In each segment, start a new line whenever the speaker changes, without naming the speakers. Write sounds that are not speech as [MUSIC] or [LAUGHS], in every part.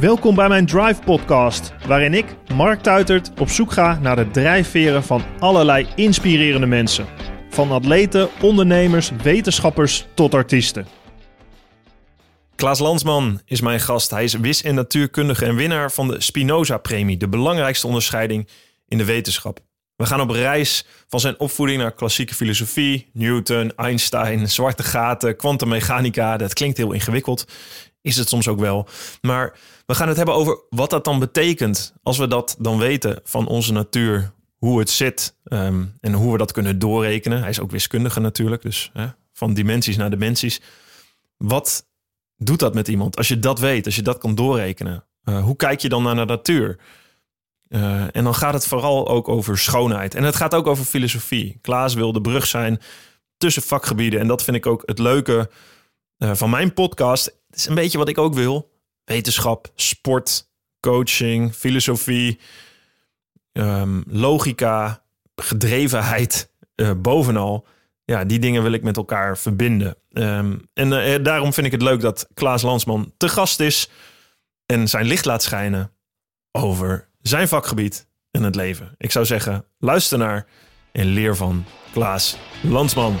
Welkom bij mijn Drive Podcast, waarin ik, Mark Tuitert, op zoek ga naar de drijfveren van allerlei inspirerende mensen. Van atleten, ondernemers, wetenschappers tot artiesten.
Klaas Landsman is mijn gast. Hij is wis- en natuurkundige en winnaar van de Spinoza-premie, de belangrijkste onderscheiding in de wetenschap. We gaan op reis van zijn opvoeding naar klassieke filosofie, Newton, Einstein, zwarte gaten, kwantummechanica. Dat klinkt heel ingewikkeld, is het soms ook wel. Maar we gaan het hebben over wat dat dan betekent als we dat dan weten van onze natuur, hoe het zit ehm, en hoe we dat kunnen doorrekenen. Hij is ook wiskundige natuurlijk, dus hè, van dimensies naar dimensies. Wat doet dat met iemand als je dat weet, als je dat kan doorrekenen? Uh, hoe kijk je dan naar de natuur? Uh, en dan gaat het vooral ook over schoonheid. En het gaat ook over filosofie. Klaas wil de brug zijn tussen vakgebieden. En dat vind ik ook het leuke uh, van mijn podcast. Het is een beetje wat ik ook wil. Wetenschap, sport, coaching, filosofie, um, logica, gedrevenheid, uh, bovenal. Ja, die dingen wil ik met elkaar verbinden. Um, en daarom vind ik het leuk dat Klaas Lansman te gast is en zijn licht laat schijnen over zijn vakgebied en het leven. Ik zou zeggen, luister naar en leer van Klaas Landsman.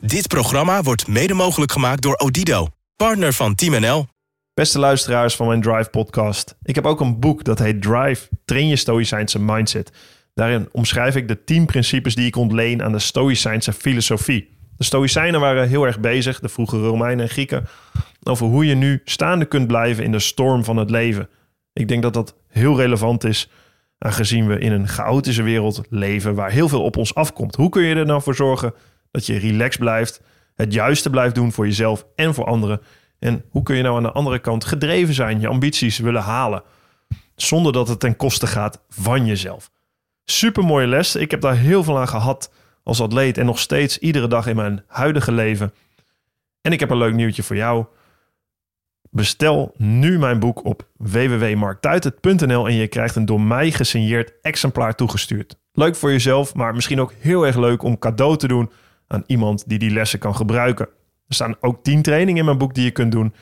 Dit programma wordt mede mogelijk gemaakt door Odido, partner van Team NL.
Beste luisteraars van mijn Drive podcast. Ik heb ook een boek dat heet Drive, train je stoïcijnse mindset. Daarin omschrijf ik de tien principes die ik ontleen aan de stoïcijnse filosofie. De stoïcijnen waren heel erg bezig, de vroege Romeinen en Grieken, over hoe je nu staande kunt blijven in de storm van het leven. Ik denk dat dat heel relevant is, aangezien we in een chaotische wereld leven waar heel veel op ons afkomt. Hoe kun je er nou voor zorgen dat je relaxed blijft, het juiste blijft doen voor jezelf en voor anderen? En hoe kun je nou aan de andere kant gedreven zijn, je ambities willen halen, zonder dat het ten koste gaat van jezelf? Super mooie les. Ik heb daar heel veel aan gehad als atleet en nog steeds iedere dag in mijn huidige leven. En ik heb een leuk nieuwtje voor jou. Bestel nu mijn boek op www.marktuitert.nl en je krijgt een door mij gesigneerd exemplaar toegestuurd. Leuk voor jezelf, maar misschien ook heel erg leuk om cadeau te doen aan iemand die die lessen kan gebruiken. Er staan ook 10 trainingen in mijn boek die je kunt doen.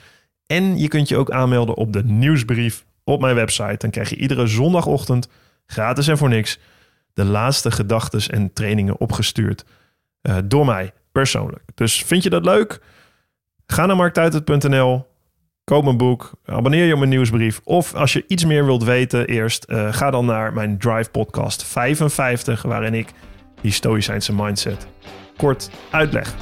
En je kunt je ook aanmelden op de nieuwsbrief op mijn website. Dan krijg je iedere zondagochtend gratis en voor niks de laatste gedachten en trainingen opgestuurd uh, door mij persoonlijk. Dus vind je dat leuk? Ga naar marktuitert.nl, koop mijn boek, abonneer je op mijn nieuwsbrief. Of als je iets meer wilt weten eerst, uh, ga dan naar mijn Drive podcast 55, waarin ik die stoïcijnse mindset kort uitleg.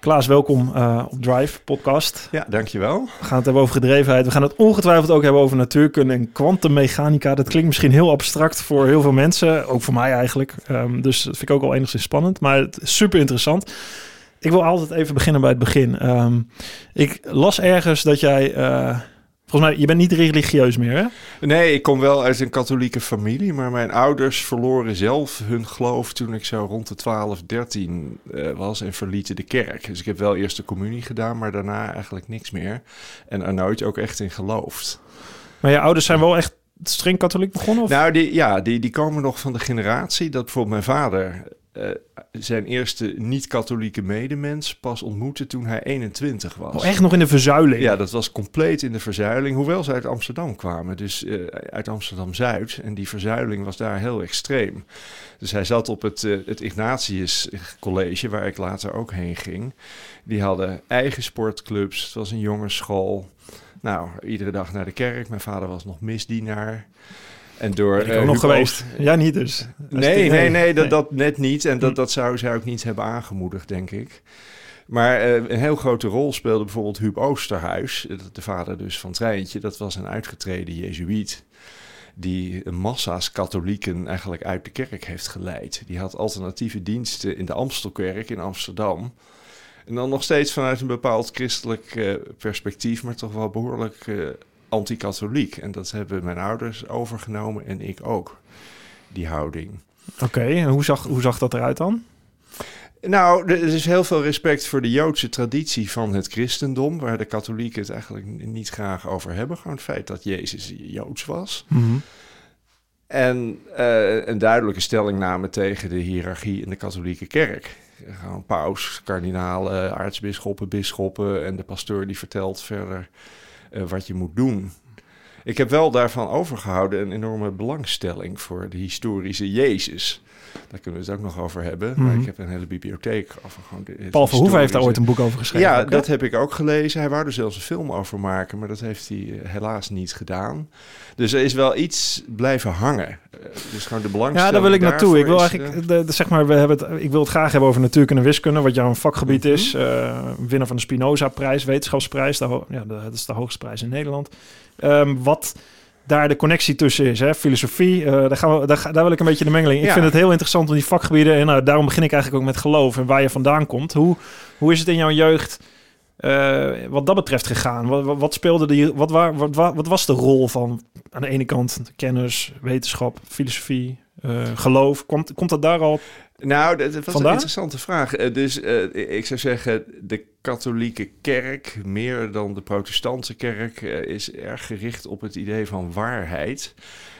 Klaas, welkom uh, op Drive podcast.
Ja, dankjewel.
We gaan het hebben over gedrevenheid. We gaan het ongetwijfeld ook hebben over natuurkunde en kwantummechanica. Dat klinkt misschien heel abstract voor heel veel mensen, ook voor mij eigenlijk. Um, dus dat vind ik ook al enigszins spannend, maar het is super interessant. Ik wil altijd even beginnen bij het begin. Um, ik las ergens dat jij... Uh, Volgens mij, je bent niet religieus meer, hè?
Nee, ik kom wel uit een katholieke familie, maar mijn ouders verloren zelf hun geloof toen ik zo rond de 12, 13 uh, was en verlieten de kerk. Dus ik heb wel eerst de communie gedaan, maar daarna eigenlijk niks meer. En er nooit ook echt in geloofd.
Maar je ouders zijn wel echt streng katholiek begonnen? Of?
Nou, die, ja, die, die komen nog van de generatie dat bijvoorbeeld mijn vader uh, zijn eerste niet-katholieke medemens pas ontmoette toen hij 21 was.
Oh, echt nog in de verzuiling?
Ja, dat was compleet in de verzuiling, hoewel ze uit Amsterdam kwamen. Dus uh, uit Amsterdam-Zuid. En die verzuiling was daar heel extreem. Dus hij zat op het, uh, het Ignatius College, waar ik later ook heen ging. Die hadden eigen sportclubs, het was een jongensschool. Nou, iedere dag naar de kerk. Mijn vader was nog misdienaar.
En door ben ik ook uh, nog geweest. Ja, niet dus.
Nee, nee, nee, dat, dat net niet. En dat, dat zou zij ook niet hebben aangemoedigd, denk ik. Maar eh, een heel grote rol speelde bijvoorbeeld Huub Oosterhuis, eh, de vader dus van Treintje. Dat was een uitgetreden jezuïet die massa's katholieken eigenlijk uit de kerk heeft geleid. Die had alternatieve diensten in de Amstelkerk in Amsterdam. En dan nog steeds vanuit een bepaald christelijk eh, perspectief, maar toch wel behoorlijk anti-katholiek. En dat hebben mijn ouders overgenomen en ik ook, die houding.
Oké, en hoe zag, hoe zag dat eruit dan?
Nou, er is heel veel respect voor de Joodse traditie van het christendom, waar de katholieken het eigenlijk niet graag over hebben. Gewoon het feit dat Jezus Joods was.
Mm
En uh, een duidelijke stellingname tegen de hiërarchie in de katholieke kerk. Gewoon paus, kardinalen, aartsbisschoppen, bisschoppen en de pastoor die vertelt verder wat je moet doen. Ik heb wel daarvan overgehouden een enorme belangstelling voor de historische Jezus. Daar kunnen we het ook nog over hebben. Mm. Maar ik heb een hele bibliotheek over gewoon... De,
Paul Verhoeven heeft daar ooit een boek over geschreven.
Ja, ook, dat heb ik ook gelezen. Hij wou er zelfs een film over maken, maar dat heeft hij uh, helaas niet gedaan. Dus er is wel iets blijven hangen. Uh, dus gewoon de belangstelling
Ja, daar wil ik naartoe. Ik wil eigenlijk, uh, de, de, zeg maar, we hebben het, ik wil het graag hebben over natuurkunde en wiskunde, wat jouw vakgebied mm -hmm. is. Uh, winnaar van de Spinoza-prijs, wetenschapsprijs. Ja, dat is de hoogste prijs in Nederland. Um, wat daar de connectie tussen is. Hè? Filosofie, uh, daar, gaan we, daar, daar, wil ik een beetje de mengeling. Ik vind het heel interessant om die vakgebieden... en uh, daarom begin ik eigenlijk ook met geloof en waar je vandaan komt. Hoe, hoe is het in jouw jeugd uh, wat dat betreft gegaan? Wat, wat speelde die, wat, waar, wat, wat, was de rol van aan de ene kant kennis, wetenschap, filosofie, geloof? Komt, komt dat daar al
nou, dat was een interessante vraag. Dus ik zou zeggen, de katholieke kerk, meer dan de protestantse kerk, uh, is erg gericht op het idee van waarheid.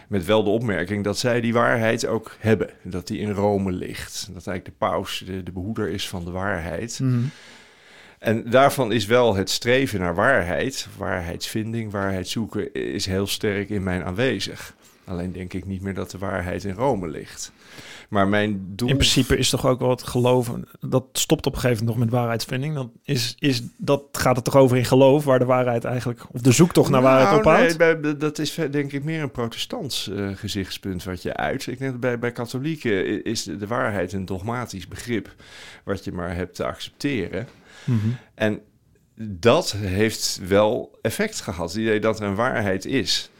Met wel de opmerking dat zij die waarheid ook hebben. Dat die in Rome ligt. Dat eigenlijk de paus de, de behoeder is van de waarheid.
Mm -hmm.
En daarvan is wel het streven naar waarheid, waarheidsvinding, waarheid zoeken, is heel sterk in mijn aanwezig. Alleen denk ik niet meer dat de waarheid in Rome ligt. Maar mijn doel...
In principe is toch ook wel het geloven... Dat stopt op een gegeven moment nog met waarheidsvinding. Dan is, is, dat gaat het toch over in geloof... waar de waarheid eigenlijk... of de zoektocht naar
nou,
waarheid ophoudt?
Nee, bij, dat is denk ik meer een protestants uh, gezichtspunt wat je uit. Ik denk dat bij, bij katholieken is de, de waarheid een dogmatisch begrip... wat je maar hebt te accepteren.
Mm -hmm.
En dat heeft wel effect gehad. Het idee dat er een waarheid is...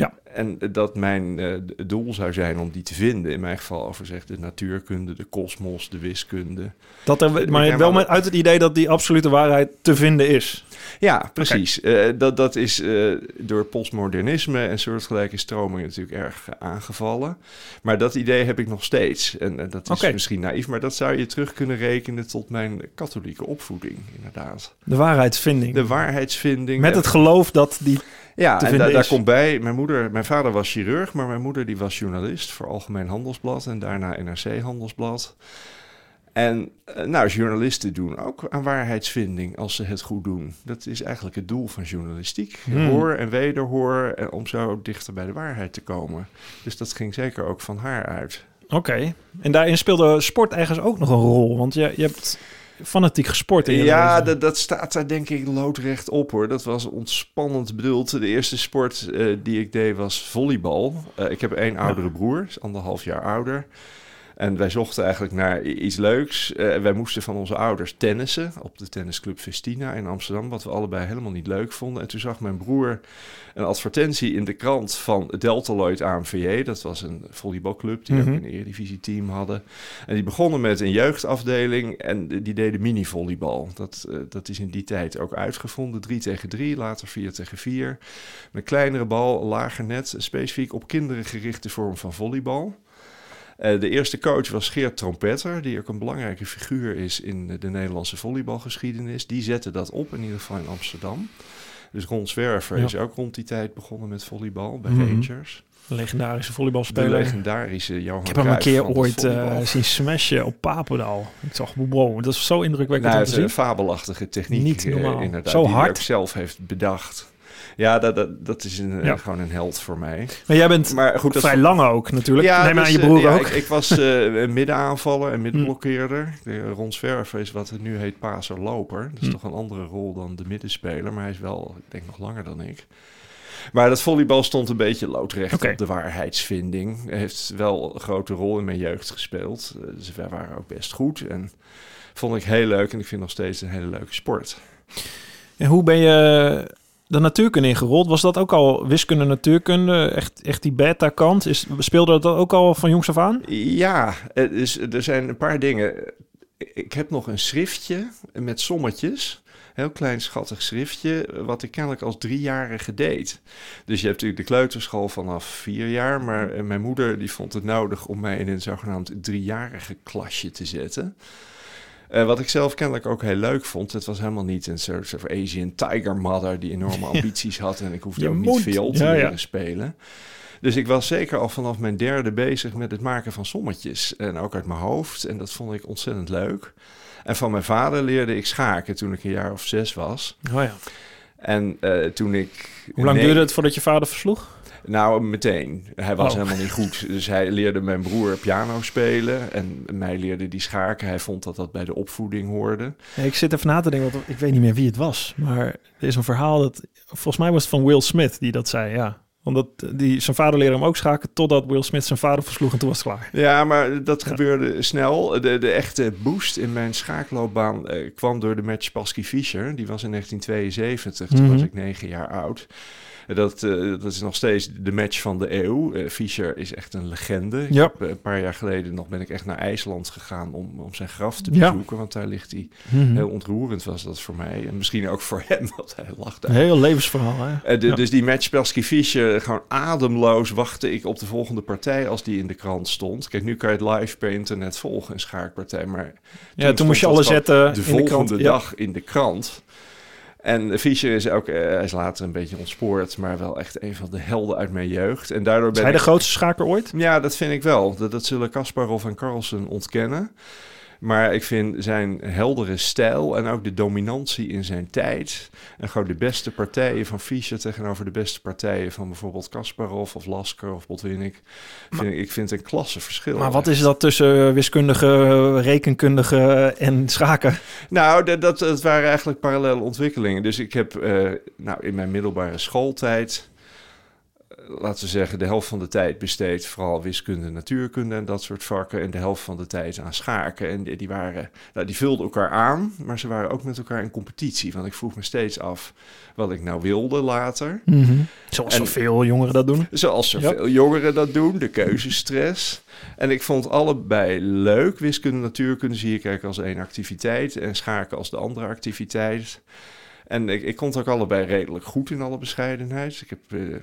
Ja.
En dat mijn uh, doel zou zijn om die te vinden. In mijn geval over zeg de natuurkunde, de kosmos, de wiskunde.
Dat er, maar wel met, uit het idee dat die absolute waarheid te vinden is.
Ja, precies. Okay. Uh, dat, dat is uh, door postmodernisme en soortgelijke stromingen natuurlijk erg aangevallen. Maar dat idee heb ik nog steeds. En dat is
okay.
misschien naïef, maar dat zou je terug kunnen rekenen tot mijn katholieke opvoeding, inderdaad.
De waarheidsvinding.
De waarheidsvinding.
Met het geloof dat die
ja, en da daar komt bij, mijn moeder, mijn vader was chirurg, maar mijn moeder die was journalist voor Algemeen Handelsblad en daarna NRC Handelsblad. En nou, journalisten doen ook aan waarheidsvinding als ze het goed doen. Dat is eigenlijk het doel van journalistiek.
Hmm.
Hoor en wederhoor en om zo dichter bij de waarheid te komen. Dus dat ging zeker ook van haar uit.
Oké, okay. en daarin speelde sport ergens ook nog een rol. Want je, je hebt fanatiek gesport in je
Ja, dat, dat staat daar denk ik loodrecht op hoor. Dat was ontspannend bedoeld. De eerste sport uh, die ik deed was volleybal. Uh, ik heb één oudere broer, is anderhalf jaar ouder. En wij zochten eigenlijk naar iets leuks. Uh, wij moesten van onze ouders tennissen op de tennisclub Festina in Amsterdam, wat we allebei helemaal niet leuk vonden. En toen zag mijn broer een advertentie in de krant van Deltaloid AMVJ. Dat was een volleybalclub die
Mhm.
mm -hmm. ook een eredivisie-team hadden. En die begonnen met een jeugdafdeling en die deden mini-volleybal. Dat, uh, dat is in die tijd ook uitgevonden. 3 tegen 3, later 4 tegen 4. Met kleinere bal, lager net, specifiek op kinderen gerichte vorm van volleybal. Uh, de eerste coach was Geert Trompetter, die ook een belangrijke figuur is in de Nederlandse volleybalgeschiedenis. Die zette dat op, in ieder geval in Amsterdam. Dus Ron Zwerver ja. is ook rond die tijd begonnen met volleybal bij mm -hmm. Rangers.
Legendarische volleybalspeler.
De legendarische Johan
Ik heb hem een keer ooit uh, zien smashen op Papendal. Ik zag, wow, dat is zo indrukwekkend
nou,
om te zien.
een fabelachtige techniek.
Niet normaal.
Uh, inderdaad,
zo
die
hard.
hij ook zelf heeft bedacht. Ja, dat, dat, dat is een,
Ja.
gewoon een held voor mij.
Maar jij bent
Maar goed, dat
vrij lang ook natuurlijk.
Ja,
Neem aan je
eh,
broer
ja,
ook.
Ik, ik was [LAUGHS] eh, een middenaanvaller en middenblokkeerder. De Ron Zwerver is wat het nu heet paser loper. Dat is
Hm.
toch een andere rol dan de middenspeler. Maar hij is wel, ik denk nog langer dan ik. Maar dat volleybal stond een beetje loodrecht op de waarheidsvinding. Hij heeft wel een grote rol in mijn jeugd gespeeld. Dus wij waren ook best goed. En vond ik heel leuk en ik vind nog steeds een hele leuke sport.
En hoe ben je de natuurkunde ingerold? Was dat ook al wiskunde, natuurkunde? Echt, echt die beta-kant? Is, speelde dat ook al van jongs af aan?
Ja, is, er zijn een paar dingen. Ik heb nog een schriftje met sommetjes. Heel klein schattig schriftje, wat ik kennelijk als driejarige deed. Dus je hebt natuurlijk de kleuterschool vanaf vier jaar, maar eh, mijn moeder die vond het nodig om mij in een zogenaamd driejarige klasje te zetten. Uh, wat ik zelf kennelijk ook heel leuk vond. Het was helemaal niet een soort, soort Asian tiger mother die enorme [LAUGHS] ambities had. En ik hoefde
Je
ook
moet.
niet veel te
Ja, ja.
leren spelen. Dus ik was zeker al vanaf mijn derde bezig met het maken van sommetjes. En ook uit mijn hoofd. En dat vond ik ontzettend leuk. En van mijn vader leerde ik schaken toen ik een jaar of zes was.
Oh ja.
En eh, toen ik...
Hoe lang
nee-
duurde het voordat je vader versloeg?
Nou, meteen. Hij was
Oh.
helemaal niet goed. Dus hij leerde mijn broer piano spelen. En mij leerde die schaken. Hij vond dat dat bij de opvoeding hoorde.
Ja, ik zit even na te denken, want ik weet niet meer wie het was. Maar er is een verhaal dat... Volgens mij was het van Will Smith die dat zei, ja. Omdat die, zijn vader leerde hem ook schaken... totdat Will Smith zijn vader versloeg en toen was het klaar.
Ja, maar dat gebeurde snel. De, de echte boost in mijn schaakloopbaan eh, kwam door de match Pasky Fischer. Die was in 1972, toen
Mhm.
was ik negen jaar oud. Dat, eh, dat is nog steeds de match van de eeuw. Eh, Fischer is echt een legende. Ik
Ja.
heb, eh, een paar jaar geleden nog ben ik echt naar IJsland gegaan om, om zijn graf te
Ja.
bezoeken. Want daar ligt hij.
Mhm.
Heel ontroerend was dat voor mij. En misschien ook voor [LAUGHS] hem, want hij lachte
Een heel levensverhaal, hè?
de-
Ja.
Dus die match Persky Fischer, gewoon ademloos wachtte ik op de volgende partij als die in de krant stond. Kijk, nu kan je het live per internet volgen, een schaakpartij. Maar
Ja, toen moest je alles zetten
de volgende
krant.
Dag in de krant. En Fischer is ook, eh, hij is later een beetje ontspoord, maar wel echt een van de helden uit mijn jeugd. En daardoor
Is
ben
hij de
ik...
grootste schaker ooit?
Ja, dat vind ik wel. Dat, dat zullen Kasparov en Carlsen ontkennen. Maar ik vind zijn heldere stijl en ook de dominantie in zijn tijd. En gewoon de beste partijen van Fischer tegenover de beste partijen van bijvoorbeeld Kasparov of Lasker of Botwinnik. Vind ik, ik vind een klasse verschil.
Maar wat is dat tussen wiskundige, rekenkundige en schaken?
Nou, dat, dat, dat waren eigenlijk parallele ontwikkelingen. Dus ik heb eh, nou, in mijn middelbare schooltijd, eh, laten we zeggen, de helft van de tijd besteed vooral wiskunde, natuurkunde en dat soort vakken. En de helft van de tijd aan schaken. En die, die waren, nou, die vulden elkaar aan, maar ze waren ook met elkaar in competitie. Want ik vroeg me steeds af wat ik nou wilde later.
Zoals
En-
zoveel jongeren dat doen.
Zoals
Ja.
zoveel jongeren dat doen, de keuzestress. En ik vond allebei leuk. Wiskunde, natuurkunde zie ik eigenlijk als één activiteit en schaken als de andere activiteit. En ik, ik kon het ook allebei redelijk goed in alle bescheidenheid. Ik heb, eh,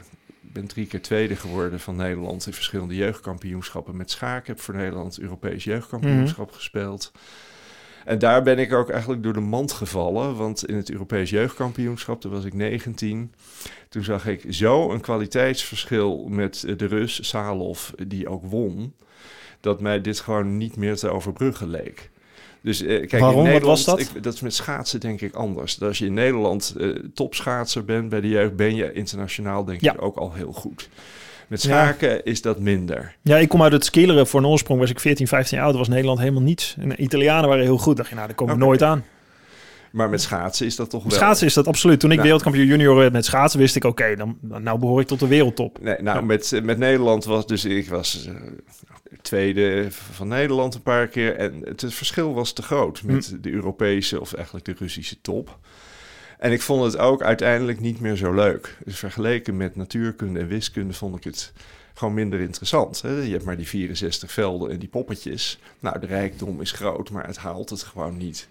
ben drie keer tweede geworden van Nederland in verschillende jeugdkampioenschappen met schaken. Ik heb voor Nederland Europees jeugdkampioenschap gespeeld. En daar ben ik ook eigenlijk door de mand gevallen. Want in het Europees jeugdkampioenschap, toen was ik 19. Toen zag ik zo een kwaliteitsverschil met de Rus Salov, die ook won. Dat mij dit gewoon niet meer te overbruggen leek. Dus eh, kijk,
Waarom?
in
Wat
Nederland,
was dat?
Ik, dat is met schaatsen denk ik anders. Dat als je in Nederland eh, topschaatser bent bij de jeugd, ben je internationaal denk
Ja.
ik ook al heel goed. Met
Ja.
schaken is dat minder.
Ja, ik kom uit het skileren. Voor een oorsprong was ik 14, 15 jaar oud. was Nederland helemaal niets. En de Italianen waren heel goed. dacht je, nou, daar komen we nooit aan.
Maar met schaatsen is dat toch
Met
wel...
schaatsen is dat absoluut. Toen ik
Ja.
wereldkampioen junior werd met schaatsen, wist ik, oké, dan nou behoor ik tot de wereldtop.
Nee, nou,
Ja.
met, met Nederland was dus ik was eh, tweede van Nederland een paar keer. En het, het verschil was te groot met
Hm.
de Europese of eigenlijk de Russische top. En ik vond het ook uiteindelijk niet meer zo leuk. Dus vergeleken met natuurkunde en wiskunde vond ik het gewoon minder interessant. Hè? Je hebt maar die 64 velden en die poppetjes. Nou, de rijkdom is groot, maar het haalt het gewoon niet.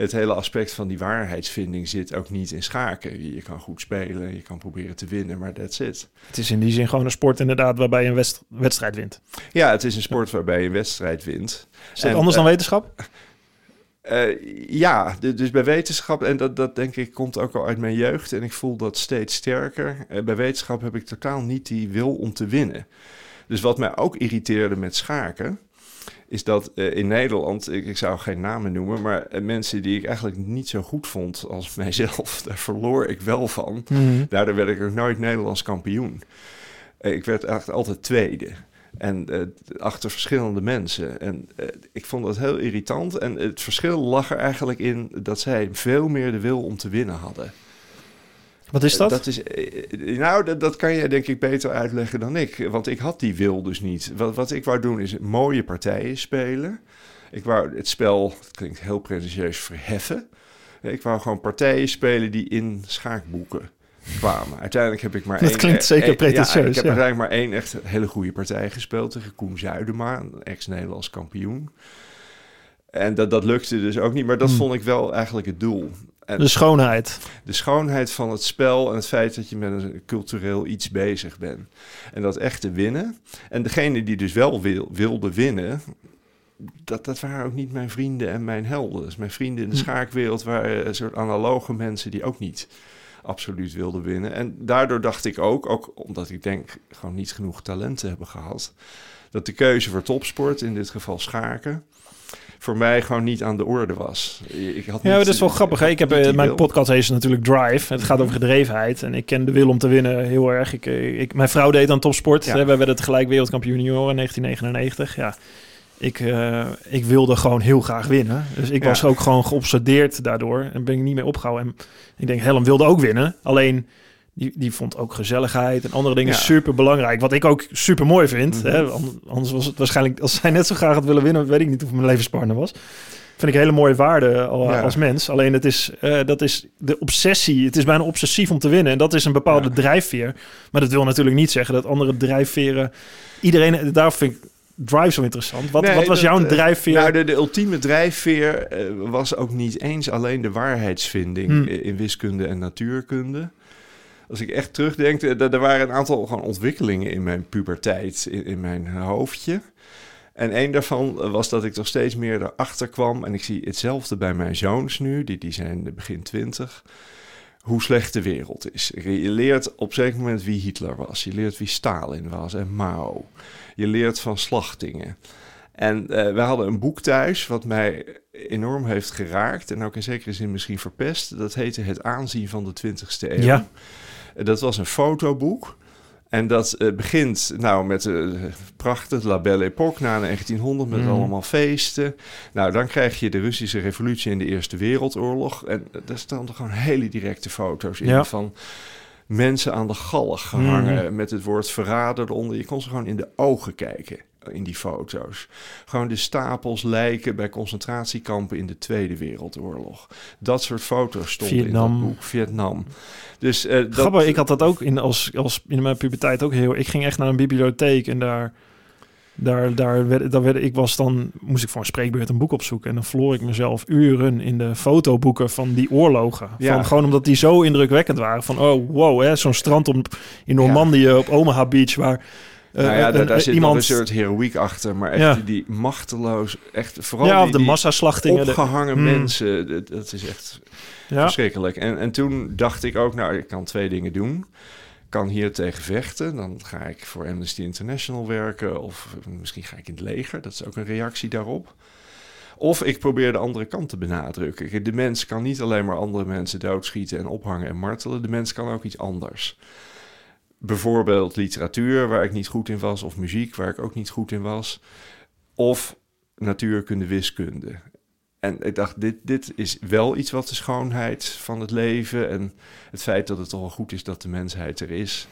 Het hele aspect van die waarheidsvinding zit ook niet in schaken. Je, kan goed spelen, je kan proberen te winnen, maar that's it.
Het is in die zin gewoon een sport inderdaad waarbij je een wedst- wedstrijd wint.
Ja, het is een sport waarbij je een wedstrijd wint.
Is dat
En,
anders
eh,
dan wetenschap? [LAUGHS]
Eh, ja, dus bij wetenschap, en dat, dat denk ik komt ook al uit mijn jeugd, en ik voel dat steeds sterker. Eh, bij wetenschap heb ik totaal niet die wil om te winnen. Dus wat mij ook irriteerde met schaken, is dat eh, in Nederland, ik, ik zou geen namen noemen, maar eh, mensen die ik eigenlijk niet zo goed vond als [LAUGHS] mijzelf, daar verloor ik wel van.
Mhm.
Daardoor werd ik ook nooit Nederlands kampioen. Eh, ik werd eigenlijk altijd tweede. En achter verschillende mensen. En ik vond dat heel irritant. En het verschil lag er eigenlijk in dat zij veel meer de wil om te winnen hadden.
Wat is dat?
Dat is, eh, nou, dat, dat kan jij denk ik beter uitleggen dan ik. Want ik had die wil dus niet. Wat, wat ik wou doen is mooie partijen spelen. Ik wou het spel, het klinkt heel pretentieus, verheffen. Ik wou gewoon partijen spelen die in schaakboeken kwamen. Uiteindelijk heb ik maar [LAUGHS]
Dat
één...
klinkt zeker
één-
pretentieus,
Ja, ik heb
ja.
uiteindelijk maar één echt hele goede partij gespeeld tegen Koen Zuidema, een ex-Nederlands kampioen. En dat, dat lukte dus ook niet, maar dat
Hmm.
vond ik wel eigenlijk het doel.
De schoonheid.
de schoonheid van het spel en het feit dat je met een cultureel iets bezig bent. En dat echt te winnen. En degene die dus wel wil, wilde winnen, dat, dat waren ook niet mijn vrienden en mijn helden. Dus mijn vrienden in de
Hm.
schaakwereld waren een soort analoge mensen die ook niet absoluut wilden winnen. En daardoor dacht ik ook, ook omdat ik denk gewoon niet genoeg talenten hebben gehad, dat de keuze voor topsport, in dit geval schaken, voor mij gewoon niet aan de orde was. Ik had
Ja, dat is wel grappig. Hè? Ik heb, eh, mijn
wil.
podcast heet natuurlijk Drive. Het gaat over gedrevenheid. En ik ken de wil om te winnen heel erg. Ik, eh, ik, mijn vrouw deed aan topsport.
Ja.
Wij werden tegelijk wereldkampioen junior in 1999. Ja, ik, eh, ik wilde gewoon heel graag winnen. Dus ik
Ja.
was ook gewoon geobsedeerd daardoor. En ben ik niet meer opgehouden. En ik denk, Helm wilde ook winnen. Alleen... Die, die vond ook gezelligheid en andere dingen
Ja.
super belangrijk. Wat ik ook super mooi vind.
Mhm.
hè? An- Anders was het waarschijnlijk, als zij net zo graag had willen winnen, weet ik niet of mijn levenspartner was. Vind ik een hele mooie waarde
Ja.
als mens. Alleen het is, eh, dat is de obsessie. Het is bijna obsessief om te winnen. En dat is een bepaalde
Ja.
drijfveer. Maar dat wil natuurlijk niet zeggen dat andere drijfveren... Iedereen, daar vind ik Drive zo interessant. Wat,
Nee,
wat was
dat,
jouw
eh,
drijfveer?
Nou, de, de ultieme drijfveer eh, was ook niet eens alleen de waarheidsvinding
Hmm.
in wiskunde en natuurkunde. Als ik echt terugdenk, eh, er er waren een aantal gewoon ontwikkelingen in mijn puberteit, in, in mijn hoofdje. En een daarvan was dat ik toch steeds meer erachter kwam. En ik zie hetzelfde bij mijn zoons nu, die, die zijn begin twintig. Hoe slecht de wereld is. Je leert op een zeker moment wie Hitler was. Je leert wie Stalin was en Mao. Je leert van slachtingen. En eh, we hadden een boek thuis wat mij enorm heeft geraakt en ook in zekere zin misschien verpest. Dat heette Het aanzien van de 20ste eeuw.
Ja.
Dat was een fotoboek. En dat eh, begint nou met uh, prachtig La Belle Époque na 1900 met
Mm.
allemaal feesten. Nou, dan krijg je de Russische revolutie en de Eerste Wereldoorlog. En daar staan er gewoon hele directe foto's in
Ja.
van mensen aan de galg gehangen met het woord verrader eronder. Je kon ze gewoon in de ogen kijken in die foto's. Gewoon de stapels lijken bij concentratiekampen in de Tweede Wereldoorlog. Dat soort foto's stonden in
Vietnam.
dat boek. Vietnam. Dus eh, dat,
Grappig, ik had dat ook in, als, als, in mijn puberteit ook heel... Ik ging echt naar een bibliotheek en daar... Daar, daar, werd, daar werd, ik was dan, moest ik voor een spreekbeurt een boek opzoeken. En dan verloor ik mezelf uren in de fotoboeken van die oorlogen.
Ja.
Van, gewoon omdat die zo indrukwekkend waren. Van, oh, wow, hè, zo'n strand op, in Normandië op Omaha Beach... waar eh,
nou ja,
een-
daar, daar
een-
zit
iemand...
een soort heroïek achter. Maar echt
Ja.
die, die machteloos, echt vooral
ja,
die,
de massaslachtingen.
opgehangen
Hmm.
mensen. Dat, dat is echt
ja.
verschrikkelijk. En, en toen dacht ik ook, nou, ik kan twee dingen doen. Kan hier tegen vechten. Dan ga ik voor Amnesty International werken. Of misschien ga ik in het leger. Dat is ook een reactie daarop. Of ik probeer de andere kant te benadrukken. De mens kan niet alleen maar andere mensen doodschieten en ophangen en martelen. De mens kan ook iets anders. Bijvoorbeeld literatuur, waar ik niet goed in was. Of muziek, waar ik ook niet goed in was. Of natuurkunde, wiskunde. En ik dacht, dit, dit is wel iets wat de schoonheid van het leven en het feit dat het toch wel goed is dat de mensheid er is,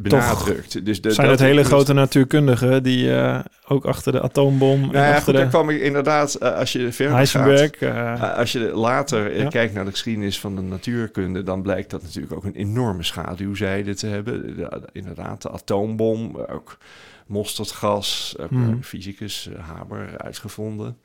benadrukt. dus de,
zijn
dat
het hele grote natuurkundigen die eh, ook achter de atoombom
Nou ja,
achter
goed, daar kwam ik inderdaad, eh, als je verder
Heisenberg...
gaat,
eh,
als je later
Ja.
kijkt naar de geschiedenis van de natuurkunde, dan blijkt dat natuurlijk ook een enorme schaduwzijde te hebben. De- inderdaad, de atoombom, ook mosterdgas, ook, eh, fysicus Haber uitgevonden.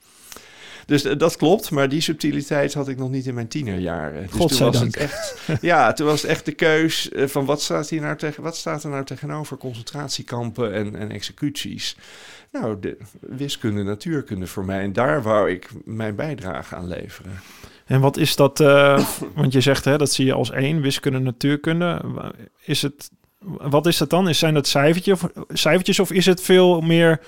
Dus eh, dat klopt, maar die subtiliteit had ik nog niet in mijn tienerjaren. Dus toen was het echt, [LAUGHS] ja, toen was het echt de keus eh, van wat staat, hier nou tegen, wat staat er nou tegenover concentratiekampen en, en executies. Nou, de wiskunde, natuurkunde voor mij. En daar wou ik mijn bijdrage aan leveren.
En wat is dat? eh, [LAUGHS] want je zegt, hè, dat zie je als één, wiskunde, natuurkunde. Is het, wat is dat dan? Is, zijn dat cijfertjes of, cijfertjes of is het veel meer...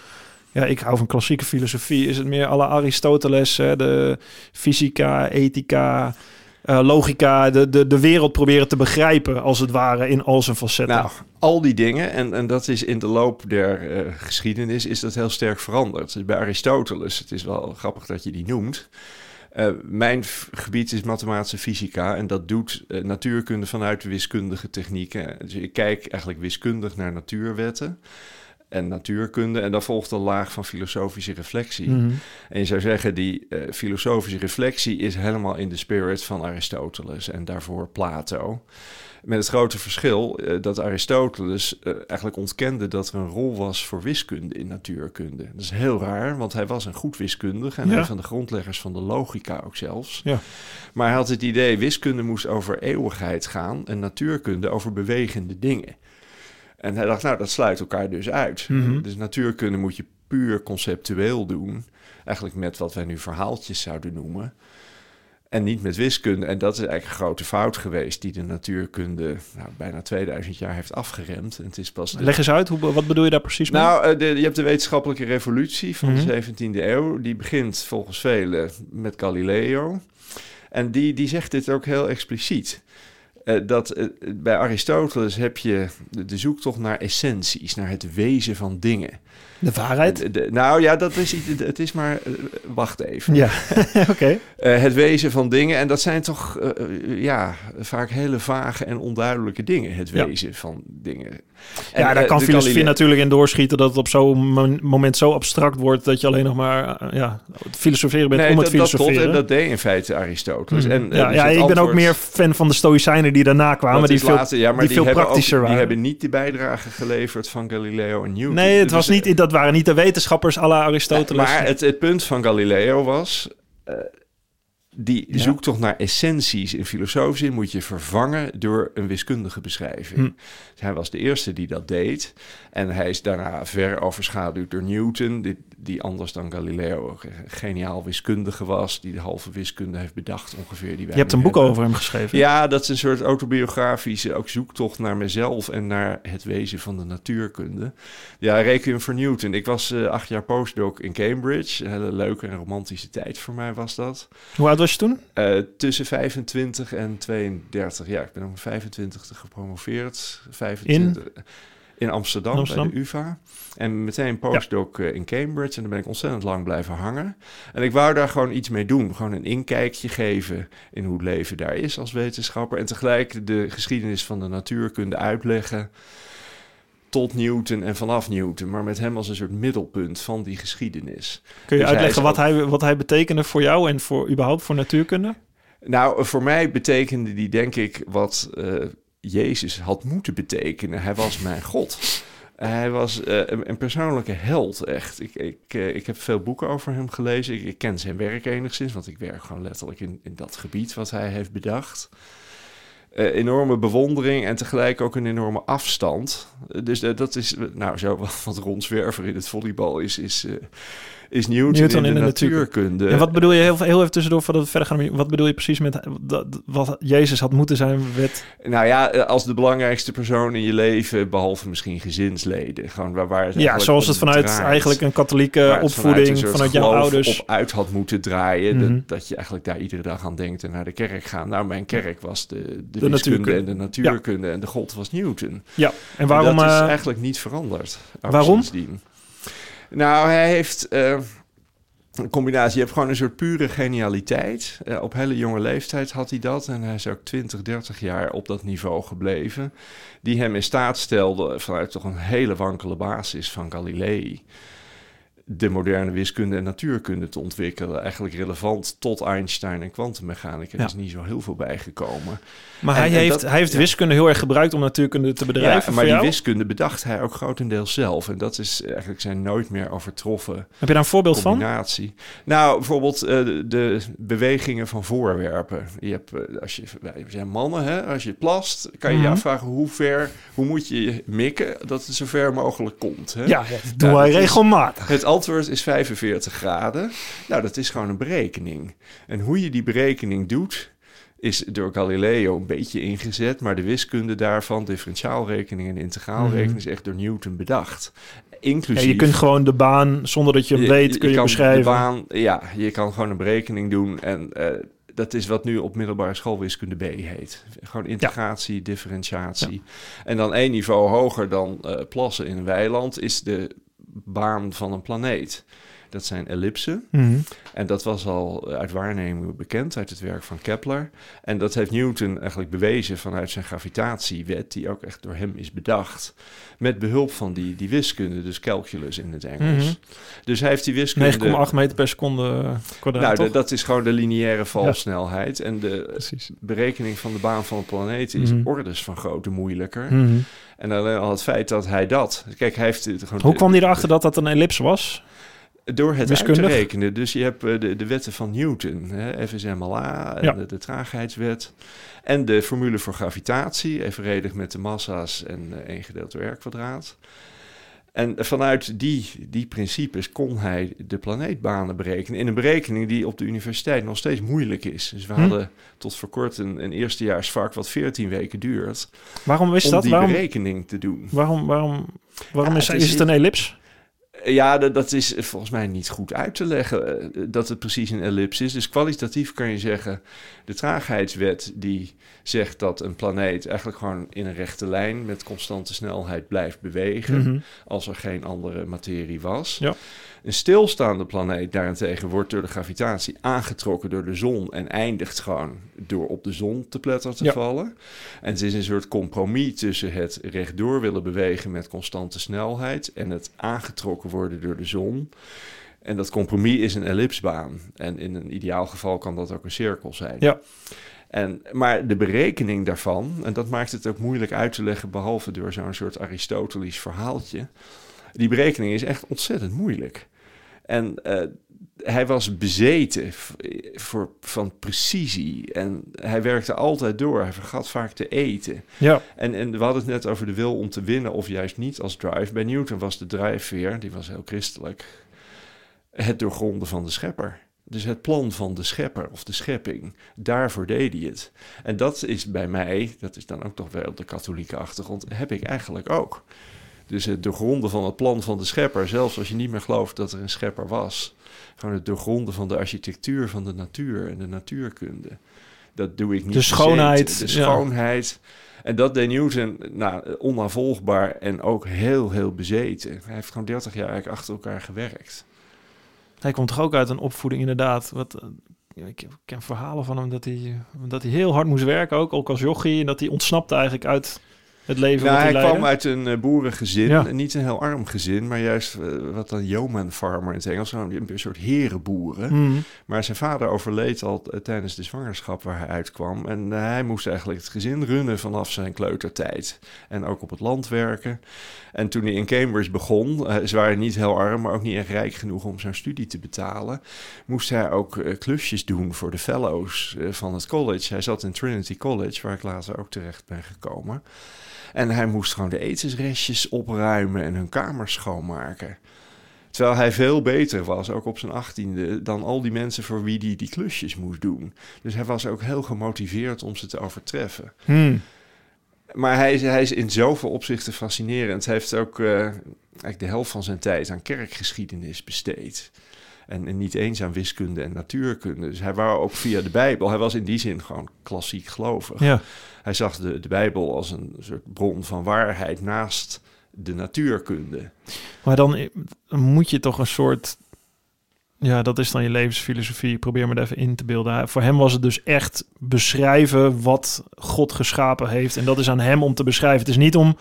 Ja, ik hou van klassieke filosofie. Is het meer alle Aristoteles, hè, de fysica, ethica, eh, logica, de, de, de wereld proberen te begrijpen, als het ware, in al zijn facetten.
Nou, al die dingen, en, en dat is in de loop der eh, geschiedenis, is dat heel sterk veranderd. Bij Aristoteles, het is wel grappig dat je die noemt. Eh, mijn gebied is mathematische fysica en dat doet natuurkunde vanuit wiskundige technieken. Dus ik kijk eigenlijk wiskundig naar natuurwetten. En natuurkunde. En dan volgt een laag van filosofische reflectie.
Mhm.
En je zou zeggen, die eh, filosofische reflectie is helemaal in de spirit van Aristoteles en daarvoor Plato. Met het grote verschil eh, dat Aristoteles eh, eigenlijk ontkende dat er een rol was voor wiskunde in natuurkunde. Dat is heel raar, want hij was een goed wiskundige en
Ja.
een van de grondleggers van de logica ook zelfs.
Ja.
Maar hij had het idee, wiskunde moest over eeuwigheid gaan en natuurkunde over bewegende dingen. En hij dacht, nou, dat sluit elkaar dus uit.
Mhm.
Dus natuurkunde moet je puur conceptueel doen. Eigenlijk met wat wij nu verhaaltjes zouden noemen. En niet met wiskunde. En dat is eigenlijk een grote fout geweest... die de natuurkunde nou, bijna 2000 jaar heeft afgeremd. En het is pas... de-
Leg eens uit, hoe, wat bedoel je daar precies mee?
nou, eh, de, je hebt de wetenschappelijke revolutie van
Mhm.
de 17e eeuw. Die begint volgens velen met Galileo. En die, die zegt dit ook heel expliciet. Eh, dat eh, bij Aristoteles heb je de, de zoektocht naar essenties, naar het wezen van dingen.
De waarheid?
De- de- nou ja, dat is, iets- het is maar. eh, wacht even.
Ja, [LAUGHS] oké.
Eh, het wezen van dingen. En dat zijn toch eh, ja, vaak hele vage en onduidelijke dingen. Het
Ja.
wezen van dingen. En,
Ja, daar kan filosofie natuurlijk in doorschieten dat het op zo'n mo- moment zo abstract wordt dat je alleen nog maar ja, filosoferen bent
Nee,
om het
dat, dat,
filosoferen.
En dat deed in feite Aristoteles.
Mhm.
En,
ja,
dus
ja ik ben ook meer fan van de Stoïcijnen die daarna kwamen,
dat
die veel,
later- ja, maar
die veel
ook-
praktischer waren.
Die hebben niet de bijdrage geleverd van Galileo en Newton.
nee, het
Dus,
was niet, dat waren niet de wetenschappers à la Aristoteles.
Maar het, het punt van Galileo was... die
Ja.
zoektocht naar essenties in filosofische zin moet je vervangen door een wiskundige beschrijving.
Hm.
Dus hij was de eerste die dat deed. En hij is daarna ver overschaduwd door Newton, die, die anders dan Galileo een geniaal wiskundige was, die de halve wiskunde heeft bedacht ongeveer. Die wij
je hebt een boek
hebben.
over hem geschreven.
Ja, dat is een soort autobiografische ook zoektocht naar mezelf en naar het wezen van de natuurkunde. Ja, Requiem voor Newton. Ik was eh, acht jaar postdoc in Cambridge. Een hele leuke en romantische tijd voor mij was dat.
Hoe oud was je toen?
Eh, tussen 25 en 32. Ja, ik ben om 25 gepromoveerd. 25, in Amsterdam,
Amsterdam?
bij de UvA. En meteen postdoc eh, in Cambridge. En daar ben ik ontzettend lang blijven hangen. En ik wou daar gewoon iets mee doen. Gewoon een inkijkje geven in hoe het leven daar is als wetenschapper. En tegelijk de geschiedenis van de natuurkunde uitleggen. Tot Newton en vanaf Newton. Maar met hem als een soort middelpunt van die geschiedenis.
Kun je
Dus
uitleggen wat, hij, wat hij betekende voor jou en voor überhaupt voor natuurkunde?
Nou, voor mij betekende die denk ik wat eh, Jezus had moeten betekenen. Hij was mijn God. Hij was eh, een, een persoonlijke held, echt. Ik, ik, eh, ik heb veel boeken over hem gelezen. Ik, ik ken zijn werk enigszins, want ik werk gewoon letterlijk in, in dat gebied wat hij heeft bedacht. Eh, enorme bewondering en tegelijk ook een enorme afstand. Eh, dus eh, dat is, nou, zo [LAUGHS] wat, rondzwerver in het volleybal is, is, is Newton,
Newton
in de,
in de natuur-
natuurkunde.
En wat bedoel je, heel, heel even tussendoor voordat we verder gaan, wat bedoel je precies met dat, wat Jezus had moeten zijn wet?
Nou ja, als de belangrijkste persoon in je leven, behalve misschien gezinsleden. Gewoon waar, waar het
Ja, zoals het vanuit
draait.
eigenlijk een katholieke opvoeding
een
vanuit,
soort
jouw ouders.
op uit had moeten draaien.
Mhm.
dat, dat je eigenlijk daar iedere dag aan denkt en naar de kerk gaan. Nou, mijn kerk was de, de,
natuurkunde.
en de natuurkunde en de god was Newton.
Ja, en waarom?
En dat is
eh,
eigenlijk niet veranderd.
waarom?
sindsdien. Nou, hij heeft eh, een combinatie. Je hebt gewoon een soort pure genialiteit. Eh, op hele jonge leeftijd had hij dat. En hij is ook 20, 30 jaar op dat niveau gebleven. Die hem in staat stelde vanuit toch een hele wankele basis van Galilei. De moderne wiskunde en natuurkunde te ontwikkelen. Eigenlijk relevant tot Einstein en kwantummechanica. Er
Ja.
is niet zo heel veel bijgekomen.
maar
en-
hij,
en
heeft,
dat-
hij heeft wiskunde heel erg gebruikt om natuurkunde te bedrijven.
Ja, maar die
jou?
wiskunde bedacht hij ook grotendeels zelf. En dat is eigenlijk zijn nooit meer overtroffen
Heb je daar een voorbeeld van?
combinatie. Nou, bijvoorbeeld eh, de, de bewegingen van voorwerpen. Je hebt, eh, als je, wij zijn mannen, hè? als je plast, kan je je
Mhm.
afvragen hoe ver, hoe moet je mikken dat het zo ver mogelijk komt. Hè?
Ja, dat doen wij
dat is-
regelmatig.
Het is 45 graden. Nou, dat is gewoon een berekening. En hoe je die berekening doet, is door Galileo een beetje ingezet. Maar de wiskunde daarvan, differentiaalrekening en integraalrekening, is echt door Newton bedacht.
Ja,
Inclusief...
je kunt gewoon de baan, zonder dat je hem weet, kun je,
kan
beschrijven.
De baan, ja, je kan gewoon een berekening doen. En eh, dat is wat nu op middelbare school wiskunde B heet. Gewoon integratie, differentiatie. En dan één niveau hoger dan eh, plassen in een weiland is de baan van een planeet. Dat zijn ellipsen.
Mhm.
En dat was al uit waarnemingen bekend uit het werk van Kepler. En dat heeft Newton eigenlijk bewezen vanuit zijn gravitatiewet, die ook echt door hem is bedacht. Met behulp van die, die wiskunde, dus calculus in het Engels.
Mhm.
Dus hij heeft die wiskunde.
9,8 meter per seconde kwadraat,
Nou, de- dat is gewoon de lineaire valsnelheid. En de
Precies.
berekening van de baan van een planeet is
Mhm.
ordens van grootte moeilijker.
Mhm.
En alleen al het feit dat hij dat... Kijk, hij heeft het gewoon...
Hoe kwam hij erachter dat dat een ellipse was?
Door het uit te rekenen. Dus je hebt eh, de, de wetten van Newton, hè, FSMLA, en
Ja.
de, de traagheidswet. En de formule voor gravitatie, evenredig met de massa's en eh 1 gedeeld door r kwadraat. En vanuit die, die principes kon hij de planeetbanen berekenen. In een berekening die op de universiteit nog steeds moeilijk is. Dus we
Hm.
hadden tot voor kort een, een eerstejaarsvak wat 14 weken duurt.
Waarom wist
om
dat?
die
Waarom,
berekening te doen.
waarom, waarom, waarom
Ja,
is,
het
is,
is-
het een ellips?
Ja, dat, dat is volgens mij niet goed uit te leggen eh, dat het precies een ellips is. Dus kwalitatief kan je zeggen, de traagheidswet die zegt dat een planeet eigenlijk gewoon in een rechte lijn met constante snelheid blijft bewegen
Mhm.
als er geen andere materie was.
Ja.
Een stilstaande planeet daarentegen wordt door de gravitatie aangetrokken door de zon en eindigt gewoon door op de zon te pletter te
Ja.
vallen. En het is een soort compromis tussen het rechtdoor willen bewegen met constante snelheid en het aangetrokken worden door de zon. En dat compromis is een ellipsbaan. En in een ideaal geval kan dat ook een cirkel zijn.
Ja.
En, maar de berekening daarvan, en dat maakt het ook moeilijk uit te leggen, behalve door zo'n soort Aristotelisch verhaaltje. Die berekening is echt ontzettend moeilijk. En eh, hij was bezeten voor, van precisie. En hij werkte altijd door. Hij vergat vaak te eten.
Ja,
En, en we hadden het net over de wil om te winnen of juist niet als drive. Bij Newton was de drijfveer, die was heel christelijk, het doorgronden van de schepper. Dus het plan van de schepper of de schepping, daarvoor deed hij het. En dat is bij mij, dat is dan ook toch wel op de katholieke achtergrond, heb ik eigenlijk ook. Dus het doorgronden van het plan van de schepper, zelfs als je niet meer gelooft dat er een schepper was. Gewoon het doorgronden van de architectuur van de natuur en de natuurkunde. Dat doe ik niet.
De schoonheid.
De
ja.
schoonheid. En dat deed Newton nou, onnavolgbaar en ook heel, heel bezeten. Hij heeft gewoon 30 jaar eigenlijk achter elkaar gewerkt.
hij komt toch ook uit een opvoeding inderdaad. Wat, eh, ik ken verhalen van hem dat hij, dat hij heel hard moest werken, ook, ook als jochie. En dat hij ontsnapte eigenlijk uit het leven
Nou, hij kwam uit een eh, boerengezin.
Ja.
Niet een heel arm gezin, maar juist eh, wat dan yeoman farmer in het Engels. Een, een soort herenboeren.
Mhm.
Maar zijn vader overleed al eh, tijdens de zwangerschap waar hij uitkwam. En hij moest eigenlijk het gezin runnen vanaf zijn kleutertijd. En ook op het land werken. En toen hij in Cambridge begon, ze waren niet heel arm, maar ook niet echt rijk genoeg om zijn studie te betalen. Moest hij ook klusjes doen voor de fellows van het college. Hij zat in Trinity College, waar ik later ook terecht ben gekomen. En hij moest gewoon de etensrestjes opruimen en hun kamers schoonmaken. Terwijl hij veel beter was, ook op zijn achttiende, dan al die mensen voor wie hij die klusjes moest doen. Dus hij was ook heel gemotiveerd om ze te overtreffen.
Hmm.
Maar hij is, hij is in zoveel opzichten fascinerend. Hij heeft ook eh, eigenlijk de helft van zijn tijd aan kerkgeschiedenis besteed. En, en niet eens aan wiskunde en natuurkunde. Dus hij wou ook via de Bijbel. Hij was in die zin gewoon klassiek gelovig.
Ja.
Hij zag de, de Bijbel als een soort bron van waarheid naast de natuurkunde.
Maar dan dan moet je toch een soort... Ja, dat is dan je levensfilosofie. Probeer me even in te beelden. Voor hem was het dus echt beschrijven wat God geschapen heeft. En dat is aan hem om te beschrijven. Het is niet om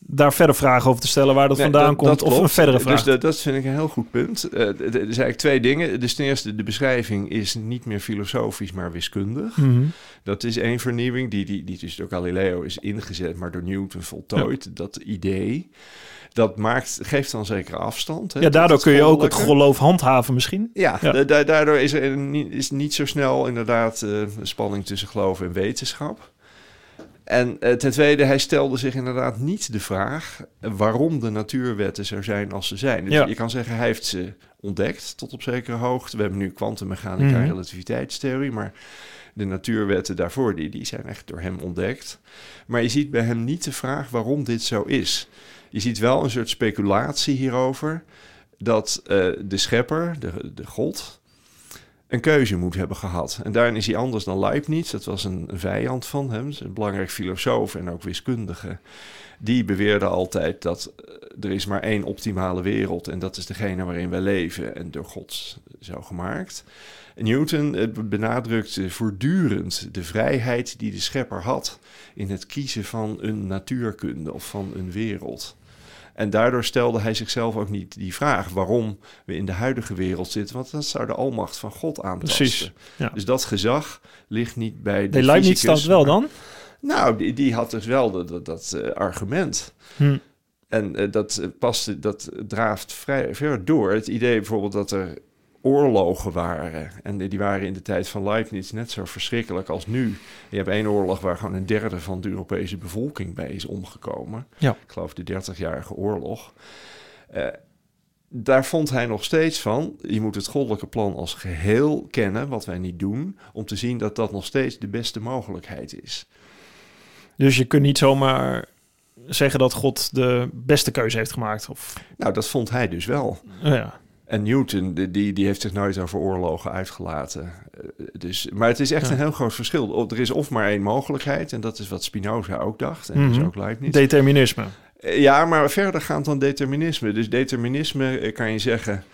daar verder vragen over te stellen waar dat
Nee,
vandaan
dat-
komt.
dat
of een verdere vraag.
Dus dat, dat vind ik een heel goed punt. Eh, er zijn eigenlijk twee dingen. Dus ten eerste, de beschrijving is niet meer filosofisch, maar wiskundig.
Mhm.
Dat is één vernieuwing, die, die, die dus door Galileo is ingezet, maar door Newton voltooid. Dat idee, dat maakt, geeft dan zekere afstand. Hè,
Ja, daardoor kun je ook het geloof handhaven misschien.
Ja,
Ja.
da- da- daardoor is er niet, is niet zo snel inderdaad een spanning tussen geloof en wetenschap. En eh, ten tweede, hij stelde zich inderdaad niet de vraag waarom de natuurwetten zo zijn als ze zijn. Dus
Ja.
je kan zeggen, hij heeft ze ontdekt tot op zekere hoogte. We hebben nu kwantummechanica en
Mhm.
relativiteitstheorie, maar de natuurwetten daarvoor, die, die zijn echt door hem ontdekt. Maar je ziet bij hem niet de vraag waarom dit zo is. Je ziet wel een soort speculatie hierover dat eh, de schepper, de, de God, een keuze moet hebben gehad. En daarin is hij anders dan Leibniz. Dat was een vijand van hem, een belangrijk filosoof en ook wiskundige. Die beweerde altijd dat eh, er is maar één optimale wereld en dat is degene waarin wij leven en door God zo gemaakt. Newton eh, benadrukt voortdurend de vrijheid die de schepper had in het kiezen van een natuurkunde of van een wereld. En daardoor stelde hij zichzelf ook niet die vraag waarom we in de huidige wereld zitten, want dat zou de almacht van God aantasten.
Precies, ja.
Dus dat gezag ligt niet bij de
De Leibniz staat wel dan?
Nou, die, die had dus wel dat, dat, dat eh, argument.
Hm.
En eh, dat paste, dat draaft vrij ver door. Het idee bijvoorbeeld dat er oorlogen waren. En die waren in de tijd van Leibniz net zo verschrikkelijk als nu. Je hebt één oorlog waar gewoon een derde van de Europese bevolking bij is omgekomen.
Ja.
Ik geloof de 30-jarige oorlog. Eh, daar vond hij nog steeds van, je moet het goddelijke plan als geheel kennen, wat wij niet doen, om te zien dat dat nog steeds de beste mogelijkheid is.
Dus je kunt niet zomaar zeggen dat God de beste keuze heeft gemaakt. Of,
Nou, dat vond hij dus wel.
ja.
En Newton, die- die, heeft zich nooit over oorlogen uitgelaten. Eh, dus, maar het is echt
Ja.
een heel groot verschil. Er is of maar één mogelijkheid, en dat is wat Spinoza ook dacht, en dus
Mhm.
ook Leibniz.
Determinisme.
Eh, Ja, maar verder gaat dan determinisme. Dus determinisme eh, kan je zeggen.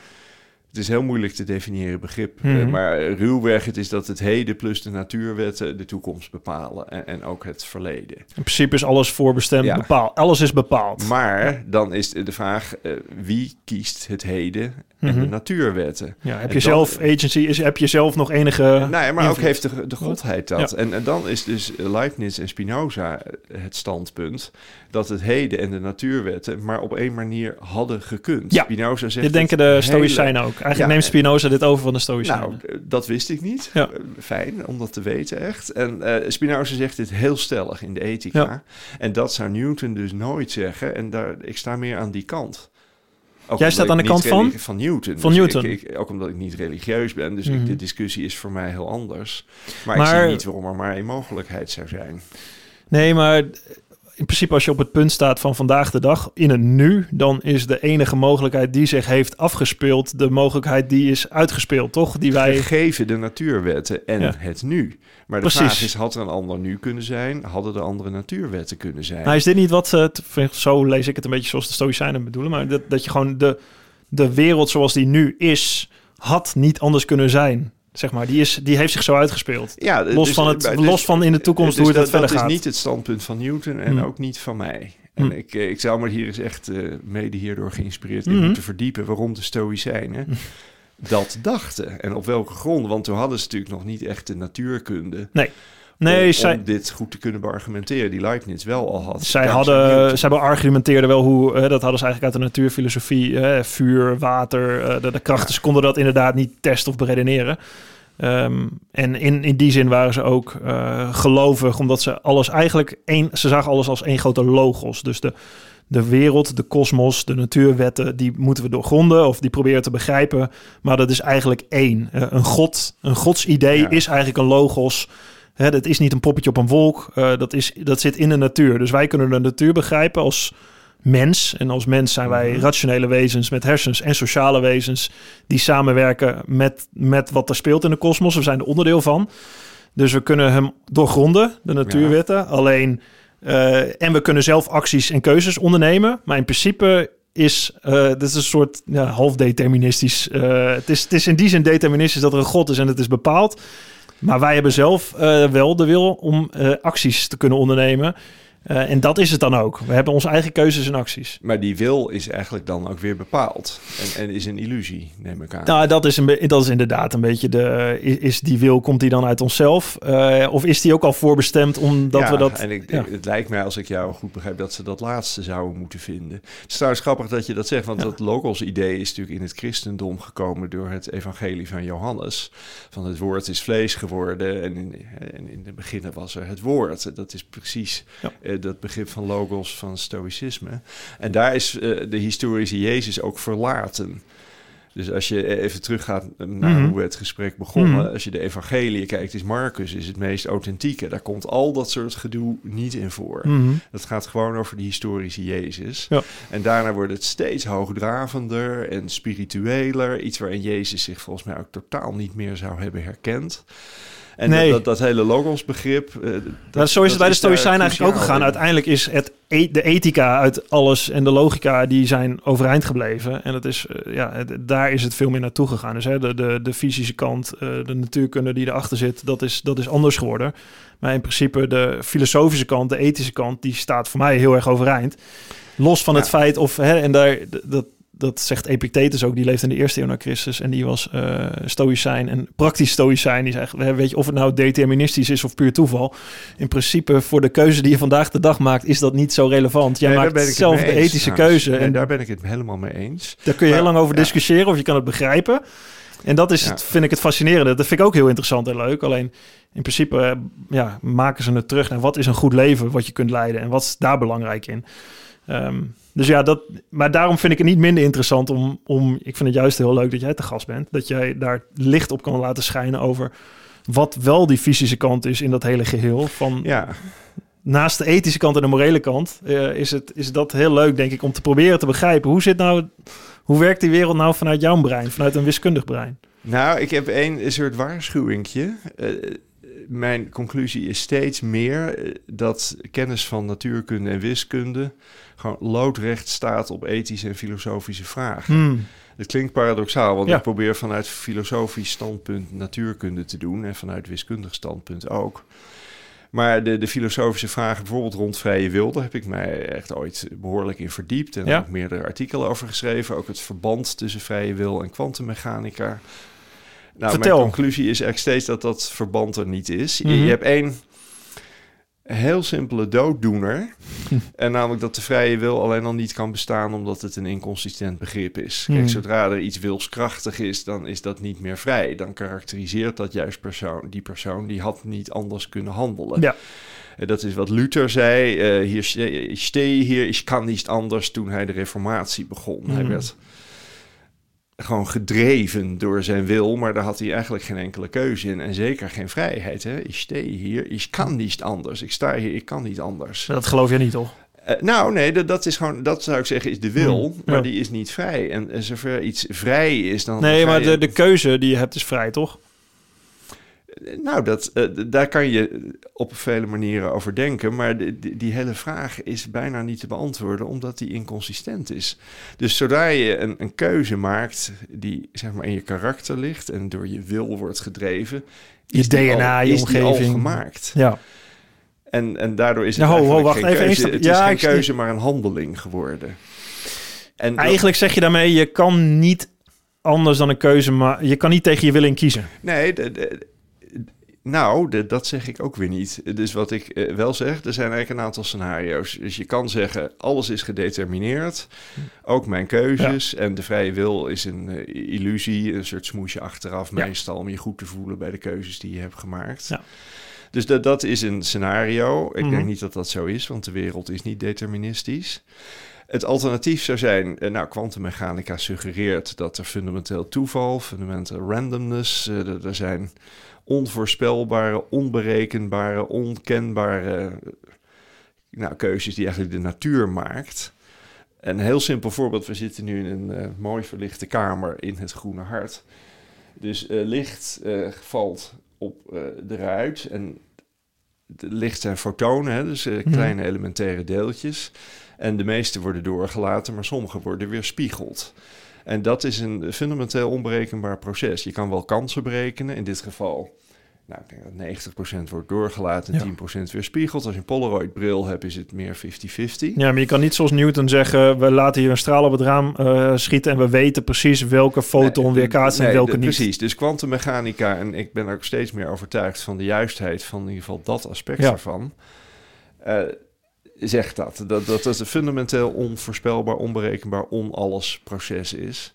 Het is heel moeilijk te definiëren begrip.
Mhm.
maar ruwweg, het is dat het heden plus de natuurwetten de toekomst bepalen. En, en ook het verleden.
In principe is alles voorbestemd,
Ja.
bepaald. Alles is bepaald.
Maar dan is de vraag: wie kiest het heden en
Mhm.
de natuurwetten?
ja, heb je
dan-
zelf agency? Is, heb je zelf nog enige...
Nee, maar ook heeft de, de godheid dat.
Ja.
En, en dan is dus Leibniz en Spinoza het standpunt dat het heden en de natuurwetten maar op één manier hadden gekund.
Ja.
Spinoza zegt
Dit denken de Stoïcijnen ook. Eigenlijk
Ja,
neemt Spinoza dit over van de Stoïcijnen.
Nou, eh, dat wist ik niet.
Ja.
Eh, Fijn om dat te weten, echt. En eh Spinoza zegt dit heel stellig in de ethica. En dat zou Newton dus nooit zeggen. En daar, ik sta meer aan die kant. Ook
Jij staat
ik
aan de kant van?
Van Newton.
Van
Dus
Newton.
Ik, ik- ook omdat ik niet religieus ben. Dus
Mhm.
ik, de discussie is voor mij heel anders. Maar, ik
Maar-
zie niet waarom er maar één mogelijkheid zou zijn.
Nee, maar in principe als je op het punt staat van vandaag de dag, in het nu, dan is de enige mogelijkheid die zich heeft afgespeeld, de mogelijkheid die is uitgespeeld, toch? Die wij...
Gegeven de natuurwetten en
Ja.
het nu. Maar de
Precies.
vraag is, had er een ander nu kunnen zijn? Hadden er andere natuurwetten kunnen zijn?
Nou, is dit niet wat, t- zo lees ik het een beetje zoals de Stoïcijnen bedoelen, maar dat, dat je gewoon de, de wereld zoals die nu is, had niet anders kunnen zijn. Zeg maar, die, is, die heeft zich zo uitgespeeld.
Ja,
Los
dus-
van het-
dus-
los van in de toekomst hoe het
dat,
verder
dat
gaat.
is niet het standpunt van Newton en
Hmm.
ook niet van mij. En
Hmm.
ik, eh, ik zou me hier eens echt eh, mede hierdoor geïnspireerd in
Mhm.
moeten verdiepen waarom de Stoïcijnen dat dachten. En op welke grond, want toen hadden ze natuurlijk nog niet echt de natuurkunde
Nee,
om,
zij,
om dit goed te kunnen beargumenteren, die Leibniz wel al had.
zij, hadden, zij beargumenteerden wel hoe, eh, dat hadden ze eigenlijk uit de natuurfilosofie, eh, vuur, water, eh, de, de krachten, ze konden dat inderdaad niet testen of beredeneren. Ehm, en in, in die zin waren ze ook eh, gelovig, omdat ze alles eigenlijk één, ze zagen alles als één grote logos. Dus de, de wereld, de kosmos, de natuurwetten, die moeten we doorgronden of die proberen te begrijpen. Maar dat is eigenlijk één. Eh, een god, een godsidee
Ja.
is eigenlijk een logos. Hè, dat is niet een poppetje op een wolk. eh, dat, is, dat zit in de natuur. Dus wij kunnen de natuur begrijpen als mens. En als mens zijn wij
Mhm.
rationele wezens met hersens en sociale wezens die samenwerken met, met wat er speelt in de kosmos. We zijn er onderdeel van. Dus we kunnen hem doorgronden, de natuurwetten. Alleen, eh, en we kunnen zelf acties en keuzes ondernemen. Maar in principe is eh dit is een soort ja, half deterministisch. het, is, het is in die zin deterministisch dat er een god is en het is bepaald. Maar wij hebben zelf eh, wel de wil om eh, acties te kunnen ondernemen. Eh, en dat is het dan ook. We hebben onze eigen keuzes en acties.
Maar die wil is eigenlijk dan ook weer bepaald. En, en is een illusie, neem ik aan.
Nou, dat is, een dat is inderdaad een beetje de... Is, is die wil, komt die dan uit onszelf? Eh, of is die ook al voorbestemd omdat
ja,
we dat...
En ik,
ja.
het lijkt mij, als ik jou goed begrijp, dat ze dat laatste zouden moeten vinden. Het is trouwens grappig dat je dat zegt, want
Ja.
dat logos-idee is natuurlijk in het christendom gekomen door het evangelie van Johannes. Van het woord is vlees geworden en in, en in het begin was er het woord. Dat is precies
Ja.
Eh, dat begrip van logos van stoïcisme. En daar is eh, de historische Jezus ook verlaten. Dus als je even teruggaat naar
Mhm.
hoe we het gesprek begonnen,
Mhm.
als je de evangelie kijkt, is Marcus is het meest authentieke. Daar komt al dat soort gedoe niet in voor.
Mhm.
Dat gaat gewoon over de historische Jezus.
Ja.
En daarna wordt het steeds hoogdravender en spiritueler. Iets waarin Jezus zich volgens mij ook totaal niet meer zou hebben herkend. En
Nee.
dat, dat, dat hele logos-begrip... eh, dat-
Maar zo is het bij de Stoïcijnen eigenlijk ook gegaan.
in.
Uiteindelijk is het e- de ethica uit alles en de logica die zijn overeind gebleven. En dat is, eh, ja, het- daar is het veel meer naartoe gegaan. Dus hè, de, de, de fysische kant, eh, de natuurkunde die erachter zit, dat is, dat is anders geworden. Maar in principe de filosofische kant, de ethische kant, die staat voor mij heel erg overeind. Los van het feit of, hè, en daar, dat, dat zegt Epictetus ook, die leeft in de eerste eeuw na Christus en die was eh stoïcijn en praktisch stoïcijn. Die zegt, weet je, of het nou deterministisch is of puur toeval. In principe voor de keuze die je vandaag de dag maakt, is dat niet zo relevant. Jij
Nee,
maakt zelf de
eens,
ethische
trouwens.
keuze
Nee,
en
daar ben ik het helemaal mee eens.
daar kun je heel lang over
ja.
discussiëren of je kan het begrijpen. En dat is,
Ja.
het, vind ik het fascinerende. Dat vind ik ook heel interessant en leuk. Alleen in principe eh, ja, maken ze het terug naar wat is een goed leven wat je kunt leiden en wat is daar belangrijk in. Ehm, dus ja, dat, maar daarom vind ik het niet minder interessant om, om. Ik vind het juist heel leuk dat jij te gast bent. Dat jij daar licht op kan laten schijnen over wat wel die fysische kant is in dat hele geheel. Van
Ja,
naast de ethische kant en de morele kant eh, is, het, is dat heel leuk, denk ik, om te proberen te begrijpen. Hoe zit nou, hoe werkt die wereld nou vanuit jouw brein, vanuit een wiskundig brein?
Nou, ik heb één soort waarschuwingje. Eh, mijn conclusie is steeds meer eh, dat kennis van natuurkunde en wiskunde gewoon loodrecht staat op ethische en filosofische vragen.
Hmm.
Het klinkt paradoxaal, want
Ja.
ik probeer vanuit filosofisch standpunt natuurkunde te doen en vanuit wiskundig standpunt ook. Maar de, de filosofische vragen, bijvoorbeeld rond vrije wil, daar heb ik mij echt ooit behoorlijk in verdiept. En
Ja.
ook meerdere artikelen over geschreven. Ook het verband tussen vrije wil en kwantummechanica. Nou,
Vertel.
mijn conclusie is eigenlijk steeds dat dat verband er niet is. Je-
Mhm.
Je hebt één heel simpele dooddoener. [LAUGHS] en namelijk dat de vrije wil alleen al niet kan bestaan omdat het een inconsistent begrip is. Kijk,
Mhm.
zodra er iets wilskrachtig is, dan is dat niet meer vrij. Dan karakteriseert dat juist persoon, die persoon die had niet anders kunnen handelen.
Ja.
Eh, Dat is wat Luther zei. eh, hier ste- ik stehe hier, ik kan niet anders toen hij de reformatie begon. Hij
Mhm.
werd gewoon gedreven door zijn wil, maar daar had hij eigenlijk geen enkele keuze in. En zeker geen vrijheid. Hè? Ik stehe hier, ik kan niet anders. Ik sta hier, ik kan niet anders.
Dat geloof je niet, toch?
Eh, nou, nee, dat, dat is gewoon, dat zou ik zeggen, is de wil,
Hmm,
maar die is niet vrij. En, en zover iets vrij is, dan.
Nee, maar de, de keuze die je hebt is vrij, toch?
Nou, dat, eh, daar kan je op vele manieren over denken. Maar de, die, die hele vraag is bijna niet te beantwoorden, omdat die inconsistent is. Dus zodra je een, een keuze maakt die zeg maar in je karakter ligt en door je wil wordt gedreven, is
DNA,
al,
je omgeving.
gemaakt.
Ja.
En, en daardoor is het
Ja, ho, ho,
eigenlijk
wacht
geen
even,
keuze. Het
stap-
is
ja,
geen
ik
keuze, maar een handeling geworden. En dat-
Eigenlijk zeg je daarmee, je kan niet anders dan een keuze maken. Je kan niet tegen je wil in kiezen.
Nee, de- de- nou, de- dat zeg ik ook weer niet. Dus wat ik eh, wel zeg, er zijn eigenlijk een aantal scenario's. Dus je kan zeggen, alles is gedetermineerd. Ook mijn keuzes. En de vrije wil is een eh, illusie, een soort smoesje achteraf
Ja.
meestal... om je goed te voelen bij de keuzes die je hebt gemaakt.
Ja.
Dus dat, dat is een scenario. Ik
Mhm.
denk niet dat dat zo is, want de wereld is niet deterministisch. Het alternatief zou zijn, eh, nou, kwantummechanica suggereert dat er fundamenteel toeval, fundamenteel randomness, er zijn onvoorspelbare, onberekenbare, onkenbare eh, nou, keuzes die eigenlijk de natuur maakt. Een heel simpel voorbeeld, we zitten nu in een eh, mooi verlichte kamer in het Groene Hart. Dus eh, licht valt op de ruit en licht zijn fotonen, hè, dus
Mhm.
kleine elementaire deeltjes. En de meeste worden doorgelaten, maar sommige worden weer spiegeld. En dat is een fundamenteel onberekenbaar proces. Je kan wel kansen berekenen, in dit geval... Nou, ik denk dat 90% wordt doorgelaten en
Ja.
10% weer spiegelt. Als je een Polaroid-bril hebt, is het meer 50-50.
Ja, maar je kan niet zoals Newton zeggen... we laten hier een straal op het raam eh, schieten... en we weten precies welke foton
Nee,
weerkaatst en
nee,
welke
de-
niet.
Precies, dus kwantummechanica, en ik ben ook steeds meer overtuigd van de juistheid van in ieder geval dat aspect
Ja.
ervan. eh, zegt dat, dat, dat het een fundamenteel onvoorspelbaar, onberekenbaar, onalles proces is.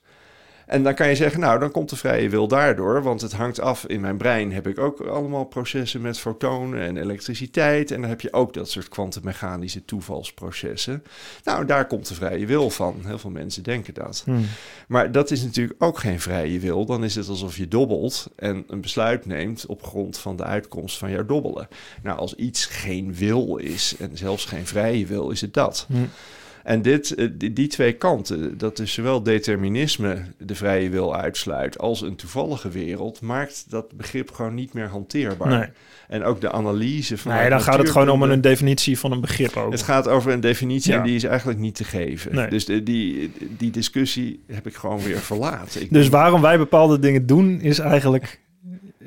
En dan kan je zeggen, nou, dan komt de vrije wil daardoor, want het hangt af. In mijn brein heb ik ook allemaal processen met fotonen en elektriciteit. En dan heb je ook dat soort kwantummechanische toevalsprocessen. Nou, daar komt de vrije wil van. Heel veel mensen denken dat.
Hmm.
Maar dat is natuurlijk ook geen vrije wil. Dan is het alsof je dobbelt en een besluit neemt op grond van de uitkomst van jouw dobbelen. Nou, als iets geen wil is en zelfs geen vrije wil, is het dat.
Hmm.
En dit, eh, die, twee kanten, dat is zowel determinisme de vrije wil uitsluit als een toevallige wereld, maakt dat begrip gewoon niet meer hanteerbaar.
Nee.
En ook de analyse van.
Nee, dan gaat het gewoon om een definitie van een begrip ook.
Het gaat over een definitie
Ja.
en die is eigenlijk niet te geven.
Nee.
Dus de, die, die discussie heb ik gewoon weer verlaten. Ik
Dus waarom wij bepaalde dingen doen, is eigenlijk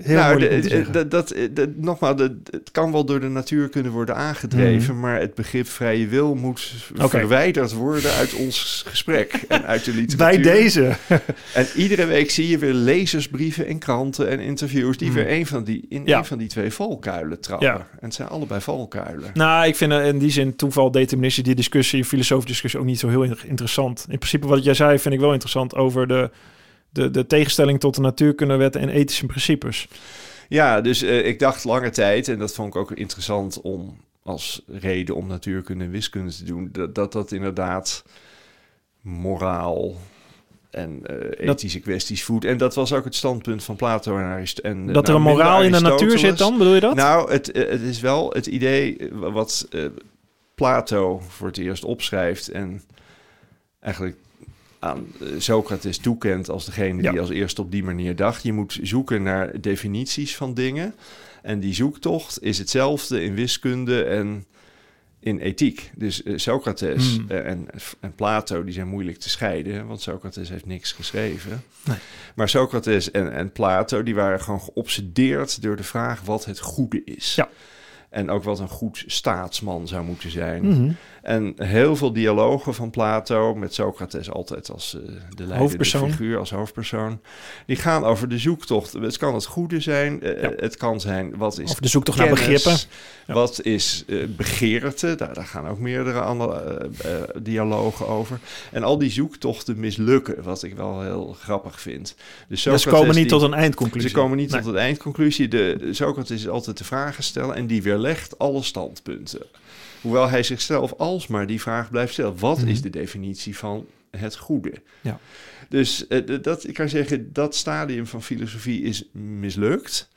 heel
nou,
moeilijk
de- de- dat, dat, de- nogmaals, het kan wel door de natuur kunnen worden aangedreven, maar het begrip vrije wil moet
Mhm.
Verwijderd worden uit ons gesprek en uit de
Bij
literatuur.
deze. [LAUGHS]
En iedere week zie je weer lezersbrieven en kranten en interviews die weer een van die, in
Mhm. Ja.
een van die twee valkuilen trappen.
Ja.
En het zijn allebei valkuilen.
Nou, ik vind eh, in die zin toeval, deterministie, die discussie, filosofische discussie ook niet zo heel in- interessant. In principe wat jij zei vind ik wel interessant over de, de, de tegenstelling tot de natuurkundewetten en ethische principes.
Ja, dus eh, ik dacht lange tijd, en dat vond ik ook interessant om als reden om natuurkunde en wiskunde te doen, dat dat, dat inderdaad moraal en eh, ethische kwesties voedt. En dat was ook het standpunt van Plato en Aristoteles. En,
dat er
nou,
een moraal in de natuur zit dan, bedoel je dat?
Nou, het, eh, het is wel het idee wat Plato voor het eerst opschrijft en eigenlijk aan eh, Socrates toekent als degene
Ja.
die als eerste op die manier dacht. Je moet zoeken naar definities van dingen. En die zoektocht is hetzelfde in wiskunde en in ethiek. Dus eh, Socrates
Hmm.
eh, en, en Plato die zijn moeilijk te scheiden, want Socrates heeft niks geschreven.
Nee.
Maar Socrates en, en Plato die waren gewoon geobsedeerd door de vraag wat het goede is.
Ja.
En ook wat een goed staatsman zou moeten zijn.
Mhm.
En heel veel dialogen van Plato, met Socrates altijd als eh, de leidende figuur, als hoofdpersoon, die gaan over de zoektocht. Het kan het goede zijn, eh,
Ja.
het kan zijn wat is
Of de zoektocht naar begrippen. Ja.
Wat is eh, begeerte? Daar, daar gaan ook meerdere andere dialogen over. En al die zoektochten mislukken, wat ik wel heel grappig vind. Dus
Dus ze
Socrates
komen niet
die-
tot een eindconclusie.
ze komen niet
Nee.
tot een eindconclusie. De, Socrates is altijd de vragen stellen en die weerlegt alle standpunten. Hoewel hij zichzelf alsmaar die vraag blijft stellen. Wat
Mhm.
is de definitie van het goede?
Ja.
Dus eh, dat, ik kan zeggen, dat stadium van filosofie is mislukt.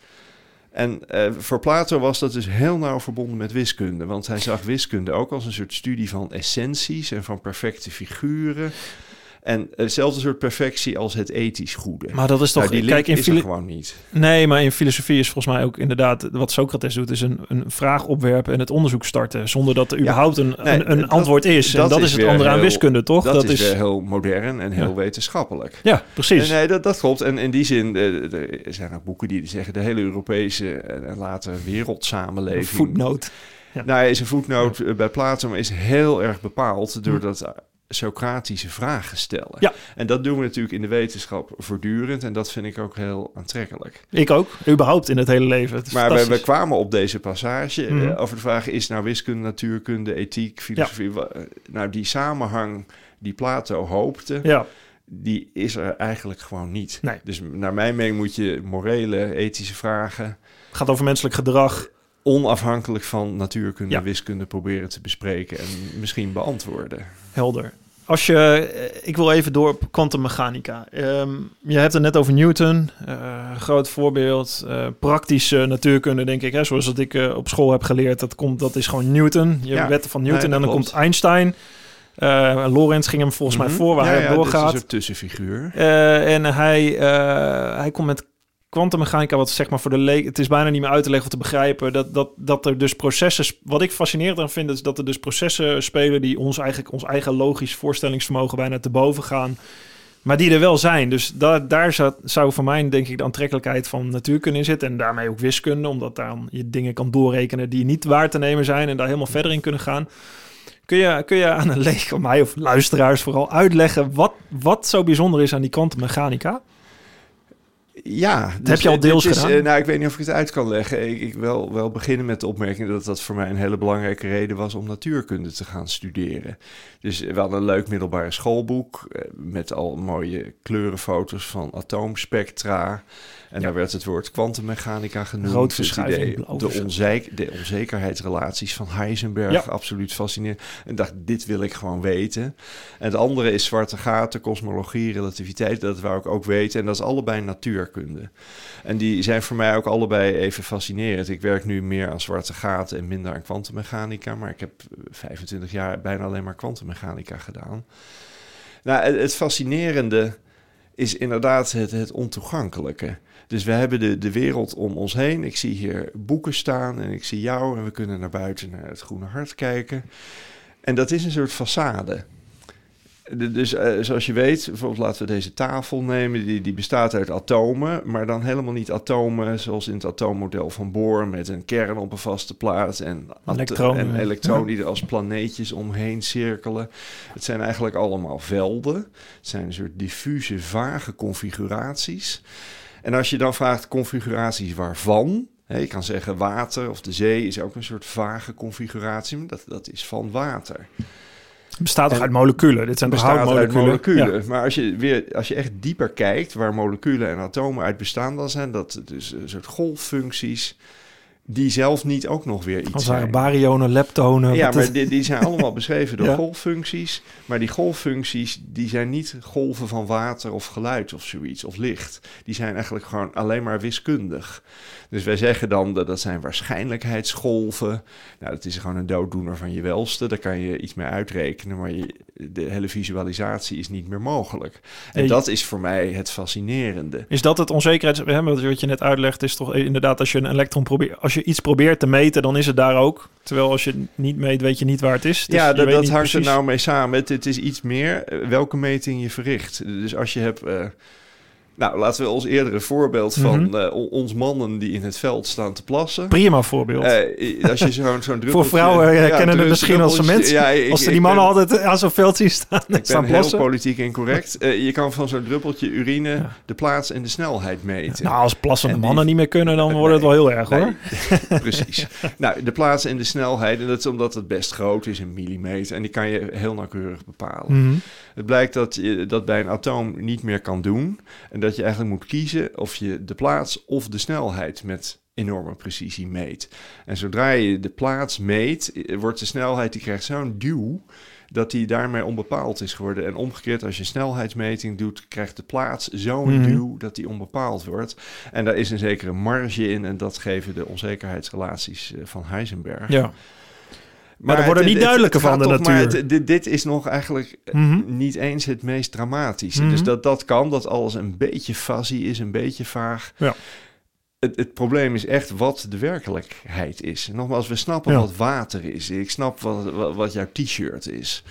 En eh, voor Plato was dat dus heel nauw verbonden met wiskunde. Want hij zag wiskunde ook als een soort studie van essenties en van perfecte figuren. En hetzelfde soort perfectie als het ethisch goede.
Maar dat is toch...
Nou, die
kijk, in
is er gewoon niet.
Nee, maar in filosofie is volgens mij ook inderdaad... wat Socrates doet, is een, een vraag opwerpen en het onderzoek starten... zonder dat er
Ja.
überhaupt een,
Nee,
een, een
dat-
antwoord is. en
dat
dat
is
is het andere aan wiskunde, toch?
Dat, is, weer heel modern en heel
Ja.
wetenschappelijk.
Ja, precies.
Nee, nee, dat, dat klopt. En in die zin, eh, er zijn ook boeken die zeggen... de hele Europese en, en later wereldsamenleving...
Voetnoot. Ja.
Nou, is een voetnoot eh, bij Plato, maar is heel erg bepaald door dat eh, Socratische vragen stellen.
Ja.
En dat doen we natuurlijk in de wetenschap voortdurend. En dat vind ik ook heel aantrekkelijk.
Ik ook. Überhaupt in het hele leven. Het
Maar we, kwamen op deze passage eh,
Mhm.
over de vraag: is nou wiskunde, natuurkunde, ethiek, filosofie? eh, Nou, die samenhang die Plato hoopte,
Ja,
die is er eigenlijk gewoon niet.
Nee.
Dus naar mijn mening moet je morele, ethische vragen
het gaat over menselijk gedrag.
onafhankelijk van natuurkunde
Ja.
wiskunde proberen te bespreken en misschien beantwoorden.
Helder. Als je, eh, ik wil even door op kwantummechanica. Ehm, je hebt het net over Newton, eh, groot voorbeeld. eh, praktische natuurkunde, denk ik, hè, zoals dat ik op school heb geleerd. Dat, komt, dat is gewoon Newton. Je
Ja.
wetten van Newton
Nee,
en dan komt Einstein. Lorentz ging hem volgens mij
Mhm.
voor, waar
Ja,
hij
ja, dit is
doorgaat.
een tussenfiguur.
En hij, hij komt met kwantummechanica, wat zeg maar voor de leek, het is bijna niet meer uit te leggen of te begrijpen, dat, dat, dat er dus processen, wat ik fascinerend aan vind, is dat er dus processen spelen die ons eigenlijk, ons eigen logisch voorstellingsvermogen bijna te boven gaan, maar die er wel zijn. Dus da daar zou, zou voor mij denk ik de aantrekkelijkheid van natuurkunde in zitten en daarmee ook wiskunde, omdat daar je dingen kan doorrekenen die niet waar te nemen zijn en daar helemaal verder in kunnen gaan. Kun je, kun je aan een leek, mij of luisteraars vooral, uitleggen wat, wat zo bijzonder is aan die kwantummechanica?
Ja, dus
heb je al deels
is,
gedaan?
eh, nou, ik weet niet of ik het uit kan leggen. Ik, ik wil wel beginnen met de opmerking dat dat voor mij een hele belangrijke reden was om natuurkunde te gaan studeren. Dus we hadden een leuk middelbare schoolboek eh, met al mooie kleurenfoto's van atoomspectra. En daar werd het woord kwantummechanica genoemd. Idee-
blauwe
de, onzeker, de onzekerheidsrelaties van Heisenberg,
Ja.
absoluut fascinerend. En dacht, dit wil ik gewoon weten. En het andere is zwarte gaten, kosmologie, relativiteit. Dat wou ik ook weten. En dat is allebei natuurkunde. En die zijn voor mij ook allebei even fascinerend. Ik werk nu meer aan zwarte gaten en minder aan kwantummechanica, maar ik heb 25 jaar bijna alleen maar kwantummechanica gedaan. Nou, het, het fascinerende is inderdaad het, het ontoegankelijke. Dus we hebben de, de wereld om ons heen. Ik zie hier boeken staan en ik zie jou en we kunnen naar buiten naar het Groene Hart kijken. En dat is een soort façade. De- Dus eh, zoals je weet, bijvoorbeeld laten we deze tafel nemen, die, die bestaat uit atomen, maar dan helemaal niet atomen zoals in het atoommodel van Bohr met een kern op een vaste plaats en,
Elektronen,
en elektronen die er als planeetjes omheen cirkelen. Het zijn eigenlijk allemaal velden. Het zijn een soort diffuse, vage configuraties. En als je dan vraagt configuraties waarvan, hè, je kan zeggen water of de zee is ook een soort vage configuratie, maar dat, dat is van water.
Het bestaat toch uit moleculen? Dit zijn
bestaat uit
houtmoleculen?
moleculen.
Ja.
Maar als je, weer, als je echt dieper kijkt waar moleculen en atomen uit bestaan, dan zijn dat dus een soort golffuncties die zelf niet ook nog weer iets
Als
zijn.
waren baryonen, leptonen.
Ja, maar die, die zijn allemaal beschreven door [LAUGHS]
Ja.
golffuncties. Maar die golffuncties, die zijn niet golven van water of geluid of zoiets, of licht. Die zijn eigenlijk gewoon alleen maar wiskundig. Dus wij zeggen dan dat dat zijn waarschijnlijkheidsgolven. Nou, dat is gewoon een dooddoener van je welste. Daar kan je iets mee uitrekenen, maar je, de hele visualisatie is niet meer mogelijk. En dat is voor mij het fascinerende.
Is dat het Wat wat je net uitlegt is toch inderdaad als je een elektron probeert... Als je iets probeert te meten, dan is het daar ook. Terwijl als je het niet meet, weet je niet waar het is. Dus
ja, dat, dat hangt er nou mee samen. Het, het is iets meer eh, welke meting je verricht. Dus als je hebt... eh, nou, laten we ons eerdere voorbeeld van
Mhm.
eh, on- ons mannen die in het veld staan te plassen.
Prima voorbeeld.
Eh, als je [LAUGHS] zo'n zo'n druppeltje...
Voor vrouwen eh,
Ja,
kennen het misschien als mensen.
Ja, ik-
als ze die mannen
ben-
altijd aan zo'n veld zien staan, [LAUGHS]
Ik
staan
ben heel politiek incorrect. [LAUGHS] Je kan van zo'n druppeltje urine de plaats en de snelheid meten.
Nou, als plassende
die-
mannen niet meer kunnen, dan wordt het wel heel erg hoor.
Nee, precies. nou, de plaats en de snelheid, en dat is omdat het best groot is, een millimeter, en die kan je heel nauwkeurig bepalen.
Mhm.
Het blijkt dat je dat bij een atoom niet meer kan doen, en dat je eigenlijk moet kiezen of je de plaats of de snelheid met enorme precisie meet. En zodra je de plaats meet, eh, wordt de snelheid, die krijgt zo'n duw, dat die daarmee onbepaald is geworden. En omgekeerd, als je snelheidsmeting doet, krijgt de plaats zo'n
Mhm.
duw dat die onbepaald wordt. En daar is een zekere marge in en dat geven de onzekerheidsrelaties eh, van Heisenberg.
Ja. Maar daar worden niet duidelijker van, de natuur.
het- dit, dit is nog eigenlijk eh,
Mhm.
niet eens het meest dramatische.
Mhm.
Dus dat, dat kan, dat alles een beetje fuzzy is, een beetje vaag.
Ja.
Het, het probleem is echt wat de werkelijkheid is. Nogmaals, we snappen
Ja.
wat water is. Ik snap wat, wat, wat jouw t-shirt is.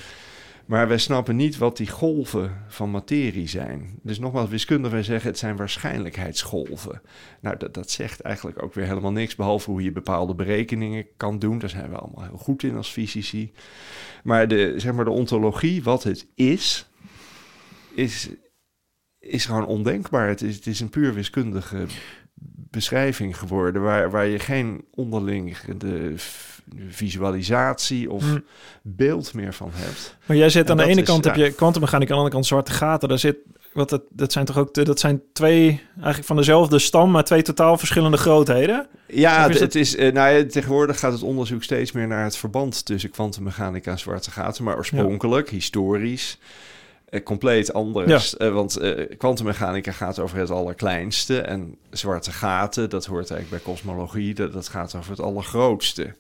Maar wij snappen niet wat die golven van materie zijn. Dus nogmaals, wiskundig wij zeggen het zijn waarschijnlijkheidsgolven. Nou, dat, dat zegt eigenlijk ook weer helemaal niks, behalve hoe je bepaalde berekeningen kan doen. Daar zijn we allemaal heel goed in als fysici. Maar de, zeg maar de ontologie, wat het is, is, is gewoon ondenkbaar. Het is, het is een puur wiskundige beschrijving geworden, waar, waar je geen onderliggende visualisatie of
Hm.
beeld meer van hebt.
Maar jij zit aan de ene
is,
kant
ja.
heb je kwantummechanica, aan de andere kant zwarte gaten. Daar zit, wat dat, dat zijn toch ook dat zijn twee eigenlijk van dezelfde stam, maar twee totaal verschillende grootheden.
Ja, het is, eh, nou ja, tegenwoordig gaat het onderzoek steeds meer naar het verband tussen kwantummechanica en zwarte gaten. Maar oorspronkelijk, historisch, compleet anders. Eh, want eh, kwantummechanica gaat over het allerkleinste. En zwarte gaten, dat hoort eigenlijk bij kosmologie, dat, dat gaat over het allergrootste.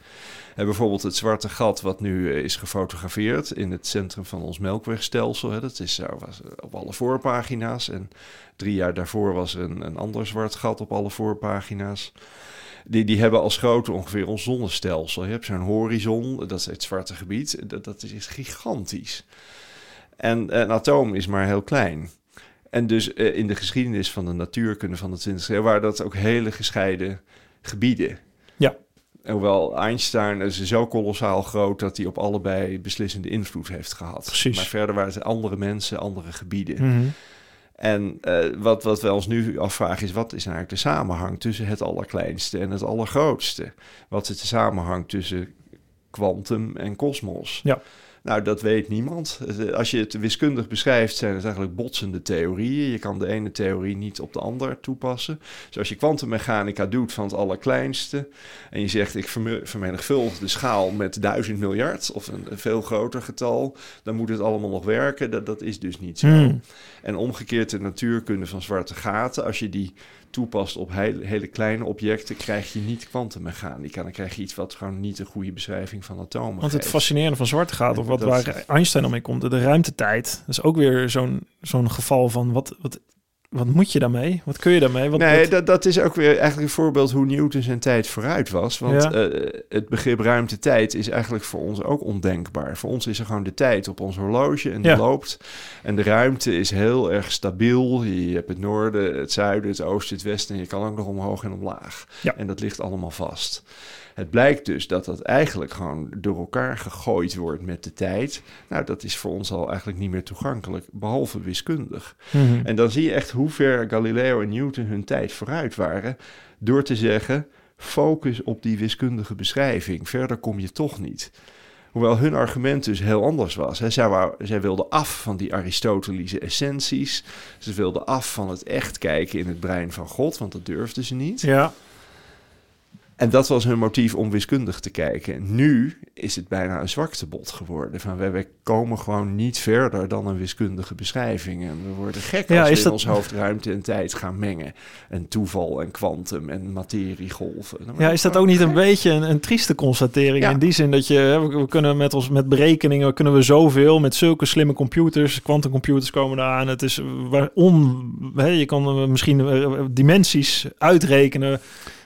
En bijvoorbeeld het zwarte gat wat nu eh, is gefotografeerd in het centrum van ons melkwegstelsel. Hè, dat is was op alle voorpagina's. En drie jaar daarvoor was er een, een ander zwart gat op alle voorpagina's. Die, die hebben als grootte ongeveer ons zonnestelsel. Je hebt zo'n horizon, dat is het zwarte gebied. Dat, dat is gigantisch. En een atoom is maar heel klein. En dus eh, in de geschiedenis van de natuurkunde van de 20e eeuw waren dat ook hele gescheiden gebieden.
Ja.
En Hoewel Einstein is zo kolossaal groot dat hij op allebei beslissende invloed heeft gehad.
Precies.
Maar verder waren het andere mensen, andere gebieden.
Mhm.
En eh, wat, wat we ons nu afvragen is, wat is eigenlijk de samenhang tussen het allerkleinste en het allergrootste? Wat is de samenhang tussen kwantum en kosmos?
Ja.
Nou, dat weet niemand. Eh, Als je het wiskundig beschrijft, zijn het eigenlijk botsende theorieën. Je kan de ene theorie niet op de ander toepassen. Dus als je kwantummechanica doet van het allerkleinste en je zegt ik verme- vermenigvuldig de schaal met duizend miljard of een, een veel groter getal, dan moet het allemaal nog werken. Dat, dat is dus niet zo.
Hmm.
En omgekeerd de natuurkunde van zwarte gaten, als je die toepast op hele, hele kleine objecten, krijg je niet kwantummechanica. Dan krijg je iets wat gewoon niet een goede beschrijving van atomen
Want het
geeft.
fascinerende van zwarte gaat, of wat waar Einstein al mee komt, de ruimtetijd. Dat is ook weer zo'n zo'n geval van wat, wat, wat moet je daarmee? Wat kun je daarmee? Wat,
nee,
wat-
dat, dat is ook weer eigenlijk een voorbeeld hoe Newton zijn tijd vooruit was. Want
Ja.
eh, het begrip ruimte-tijd is eigenlijk voor ons ook ondenkbaar. Voor ons is er gewoon de tijd op ons horloge en die loopt. En de ruimte is heel erg stabiel. Je hebt het noorden, het zuiden, het oosten, het westen. En je kan ook nog omhoog en omlaag.
Ja.
En dat ligt allemaal vast. Het blijkt dus dat dat eigenlijk gewoon door elkaar gegooid wordt met de tijd. Nou, dat is voor ons al eigenlijk niet meer toegankelijk, behalve wiskundig.
Mhm.
En dan zie je echt hoe ver Galileo en Newton hun tijd vooruit waren. Door te zeggen: focus op die wiskundige beschrijving. Verder kom je toch niet. Hoewel hun argument dus heel anders was. Hè. Zij, wou- zij wilden af van die Aristotelische essenties. Ze wilden af van het echt kijken in het brein van God, want dat durfden ze niet.
Ja,
En dat was hun motief om wiskundig te kijken. Nu is het bijna een zwaktebod geworden. Van wij komen gewoon niet verder dan een wiskundige beschrijving. En we worden gek
Ja,
als we in
dat-
ons hoofd ruimte en tijd gaan mengen. En toeval en kwantum en materiegolven. Dan
ja, is dat ook niet een beetje een, een trieste constatering?
Ja.
In die zin dat je, we, we kunnen met ons met berekeningen kunnen we zoveel met zulke slimme computers, quantumcomputers komen eraan. Het is waar on, hè, je kan eh, misschien eh, dimensies uitrekenen.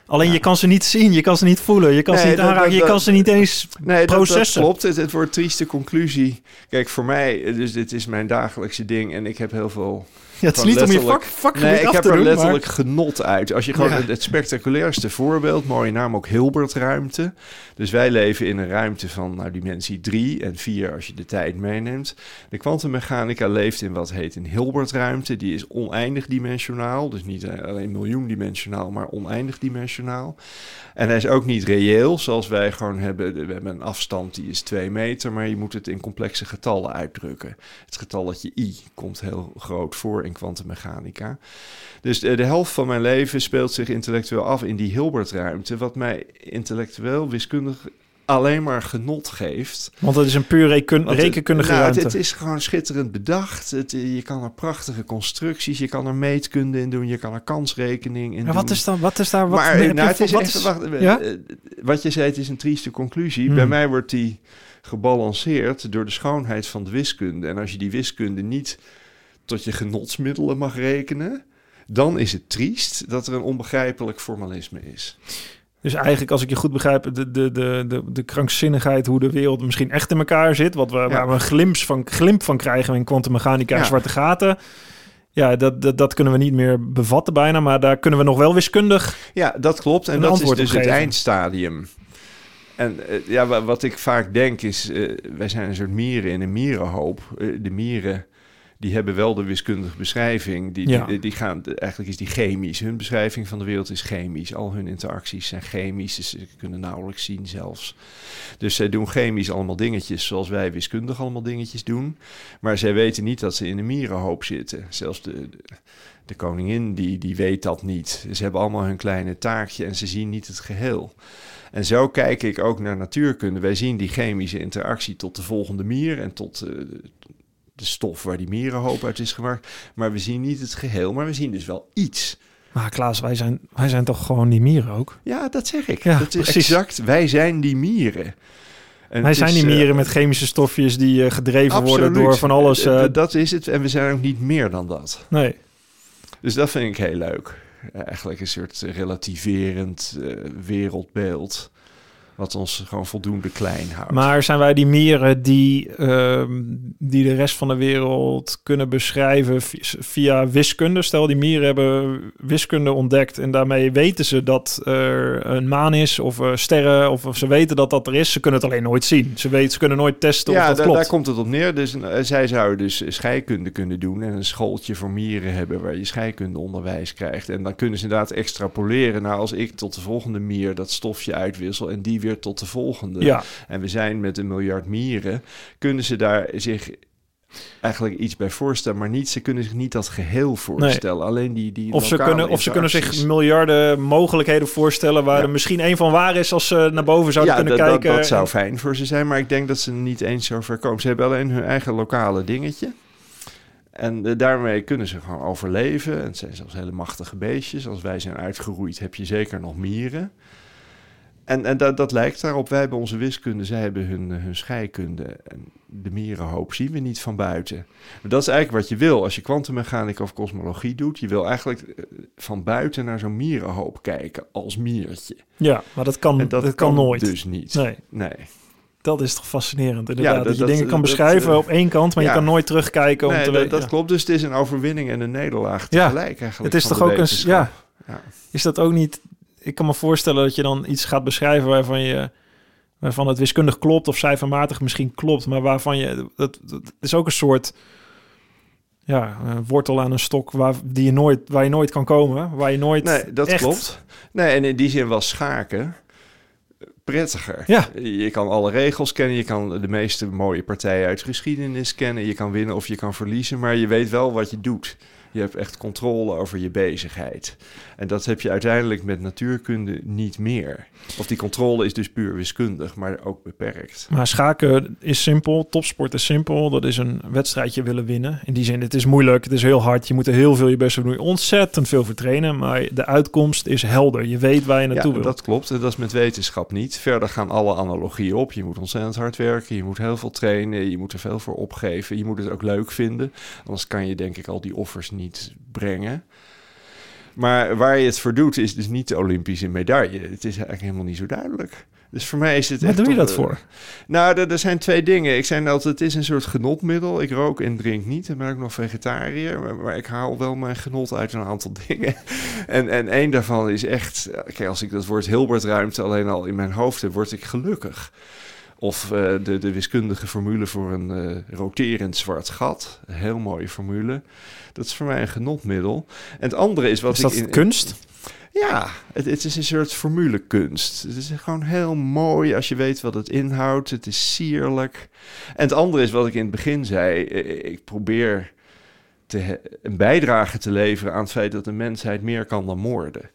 Alleen
Ja.
je kan ze niet zien, je kan ze niet voelen, je kan ze niet
dat-
aanraken,
dat-
je kan ze niet eens
Nee, dat, dat
processen.
klopt. Het, het wordt trieste conclusie. Kijk, voor mij, dus dit is mijn dagelijkse ding. En ik heb heel veel
Ja, het is niet om je vak,
Nee, ik heb er
doen,
letterlijk genot uit. Als je gewoon
Ja.
het, het spectaculairste voorbeeld, mooie naam ook Hilbertruimte. Dus wij leven in een ruimte van nou, dimensie 3 en 4 als je de tijd meeneemt. De kwantummechanica leeft in wat heet een Hilbertruimte. Die is oneindig dimensionaal. Dus niet eh, alleen miljoendimensionaal, maar oneindig dimensionaal. En hij is ook niet reëel, zoals wij gewoon hebben. We hebben een afstand die is 2 meter, maar je moet het in complexe getallen uitdrukken. Het getalletje i komt heel groot voor in kwantummechanica. Dus de, de helft van mijn leven speelt zich intellectueel af in die Hilbertruimte, wat mij intellectueel, wiskundig alleen maar genot geeft.
Want het is een puur
het-
rekenkundige
nou, het,
ruimte.
het is gewoon schitterend bedacht. Het, je kan er prachtige constructies, je kan er meetkunde in doen, je kan er kansrekening in
maar
doen.
wat is dan, wat is daar, wat,
maar nou, het is
wat
wacht, eh,
ja?
wat je zei, het is een trieste conclusie.
Hmm.
Bij mij wordt die gebalanceerd door de schoonheid van de wiskunde. En als je die wiskunde niet tot je genotsmiddelen mag rekenen, dan is het triest dat er een onbegrijpelijk formalisme is.
Dus eigenlijk, als ik je goed begrijp, de, de, de, de, de krankzinnigheid, hoe de wereld misschien echt in elkaar zit, wat we, waar we een glimp van, glimp van krijgen in kwantummechanica en
Ja.
zwarte gaten. Ja, dat, dat, dat kunnen we niet meer bevatten bijna, maar daar kunnen we nog wel wiskundig.
Ja, dat klopt. En dat is dus het eindstadium. En eh, ja, wa- wat ik vaak denk is, eh, wij zijn een soort mieren in een mierenhoop. Eh, de mieren, die hebben wel de wiskundige beschrijving. Die,
Ja.
die, die gaan, eigenlijk is die chemisch. Hun beschrijving van de wereld is chemisch. Al hun interacties zijn chemisch. Dus ze kunnen nauwelijks zien zelfs. Dus zij doen chemisch allemaal dingetjes zoals wij wiskundig allemaal dingetjes doen. Maar zij weten niet dat ze in een mierenhoop zitten. Zelfs de, de, de koningin die, die weet dat niet. Ze hebben allemaal hun kleine taakje en ze zien niet het geheel. En zo kijk ik ook naar natuurkunde. Wij zien die chemische interactie tot de volgende mier en tot eh, de stof waar die mierenhoop uit is gemaakt. Maar we zien niet het geheel, maar we zien dus wel iets.
Maar Klaas, wij zijn, wij zijn toch gewoon die mieren ook?
Ja, dat zeg ik.
Ja,
dat is
precies.
exact. Wij zijn die mieren. En
wij zijn
is,
die
eh,
mieren met chemische stofjes die eh, gedreven worden door van alles.
Eh, dat is het. En we zijn ook niet meer dan dat.
nee.
Dus dat vind ik heel leuk. Eigenlijk een soort relativerend wereldbeeld. Wat ons gewoon voldoende klein houdt.
Maar zijn wij die mieren die, ehm, die de rest van de wereld kunnen beschrijven vi- via wiskunde? Stel, die mieren hebben wiskunde ontdekt en daarmee weten ze dat er een maan is of eh, sterren of, of ze weten dat dat er is. Ze kunnen het alleen nooit zien. Ze, weten, ze kunnen nooit testen
ja,
of dat
daar,
klopt.
daar komt het op neer. Dus eh, zij zouden dus scheikunde kunnen doen en een schooltje voor mieren hebben waar je scheikundeonderwijs krijgt. En dan kunnen ze inderdaad extrapoleren naar als ik tot de volgende mier dat stofje uitwissel en die weer tot de volgende.
Ja,
En we zijn met een miljard mieren, kunnen ze daar zich eigenlijk iets bij voorstellen, maar niet, ze kunnen zich niet dat geheel voorstellen. Alleen die, die
of ze, kunnen, of ze kunnen zich miljarden mogelijkheden voorstellen waar
Ja.
er misschien één van waar is als ze naar boven zouden
ja,
kunnen
dat, dat-
kijken.
dat zou fijn voor ze zijn, maar ik denk dat ze niet eens zo ver komen. Ze hebben alleen hun eigen lokale dingetje. En eh, daarmee kunnen ze gewoon overleven. En het zijn zelfs hele machtige beestjes. Als wij zijn uitgeroeid, heb je zeker nog mieren. En, en dat, dat lijkt daarop. Wij hebben onze wiskunde, zij hebben hun, eh, hun scheikunde. En de mierenhoop zien we niet van buiten. Maar dat is eigenlijk wat je wil als je kwantummechanica of kosmologie doet. Je wil eigenlijk eh, van buiten naar zo'n mierenhoop kijken als miertje.
Ja, maar dat kan,
En
dat, kan nooit.
dus niet.
Nee,
nee.
dat is toch fascinerend inderdaad.
Ja,
dat,
dat-
je
dat-
dingen kan beschrijven
eh,
op één kant, maar je kan nooit terugkijken om
Nee,
te
dat, dat
ja.
klopt. Dus het is een overwinning en een nederlaag
Ja.
tegelijk eigenlijk.
Het is toch ook een... Ja. is dat ook niet... Ik kan me voorstellen dat je dan iets gaat beschrijven waarvan je... Waarvan het wiskundig klopt of cijfermatig misschien klopt, maar waarvan je... Dat, dat is ook een soort... Ja, een wortel aan een stok waar, die je nooit, waar je nooit kan komen. Waar je nooit
Nee, dat
echt-
klopt. Nee, en in die zin was schaken prettiger.
Ja.
Je kan alle regels kennen, je kan de meeste mooie partijen uit geschiedenis kennen. Je kan winnen of je kan verliezen, maar je weet wel wat je doet. Je hebt echt controle over je bezigheid. En dat heb je uiteindelijk met natuurkunde niet meer. Of die controle is dus puur wiskundig, maar ook beperkt.
Maar schaken is simpel, topsport is simpel. Dat is een wedstrijdje willen winnen. In die zin, het is moeilijk, het is heel hard. Je moet er heel veel je best voor doen. Ontzettend veel voor trainen, maar de uitkomst is helder. Je weet waar je naartoe
ja,
wil.
dat klopt. En dat is met wetenschap niet. Verder gaan alle analogieën op. Je moet ontzettend hard werken. Je moet heel veel trainen. Je moet er veel voor opgeven. Je moet het ook leuk vinden. Anders kan je denk ik al die offers niet brengen. Maar waar je het voor doet, is dus niet de Olympische medaille. Het is eigenlijk helemaal niet zo duidelijk. Dus voor mij is het
Waar doe je dat voor?
Nou, er, er zijn twee dingen. Ik zei altijd, het is een soort genotmiddel. Ik rook en drink niet. Ik ben ook nog vegetariër. Maar, maar ik haal wel mijn genot uit een aantal [LAUGHS] dingen. En, en één daarvan is echt... Kijk, als ik dat woord Hilbertruimte alleen al in mijn hoofd heb, word ik gelukkig. Of eh, de, de wiskundige formule voor een eh, roterend zwart gat. Een heel mooie formule. Dat is voor mij een genotmiddel. En het andere is wat
Is dat
ik... in-
kunst?
ja, het, het is een soort formulekunst. Het is gewoon heel mooi als je weet wat het inhoudt. Het is sierlijk. En het andere is wat ik in het begin zei. eh, Ik probeer te, een bijdrage te leveren aan het feit dat de mensheid meer kan dan moorden.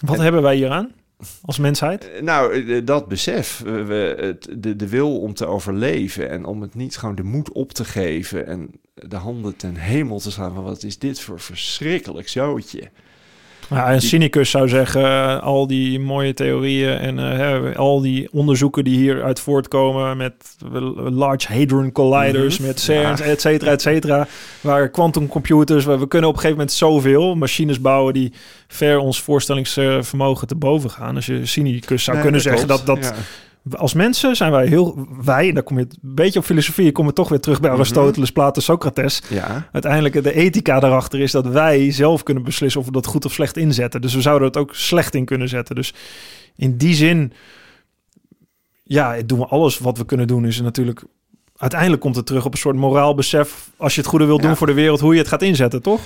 Wat
En-
hebben wij hier aan als mensheid?
Eh, Nou, eh, dat besef, we, de, de wil om te overleven en om het niet gewoon de moed op te geven en de handen ten hemel te slaan van wat is dit voor verschrikkelijk zootje.
Ja, een
Die-
cynicus zou zeggen, eh, al die mooie theorieën en eh, al die onderzoeken die hieruit voortkomen met Large Hadron Colliders,
Mhm.
met CERN,
Ja.
et cetera, et cetera, waar quantumcomputers, waar we kunnen op een gegeven moment zoveel machines bouwen die ver ons voorstellingsvermogen te boven gaan. Als je cynicus zou
Nee,
kunnen zeggen
klopt.
dat, dat
Ja.
Als mensen zijn wij heel, wij, en daar kom je een beetje op filosofie, komen we toch weer terug bij
Mhm.
Aristoteles, Plato, Socrates,
Ja,
uiteindelijk de ethica daarachter is dat wij zelf kunnen beslissen of we dat goed of slecht inzetten. Dus we zouden het ook slecht in kunnen zetten. Dus in die zin, ja, doen we alles wat we kunnen doen. Is natuurlijk uiteindelijk komt het terug op een soort moraal besef. Als je het goede wil doen
Ja.
voor de wereld, hoe je het gaat inzetten, toch?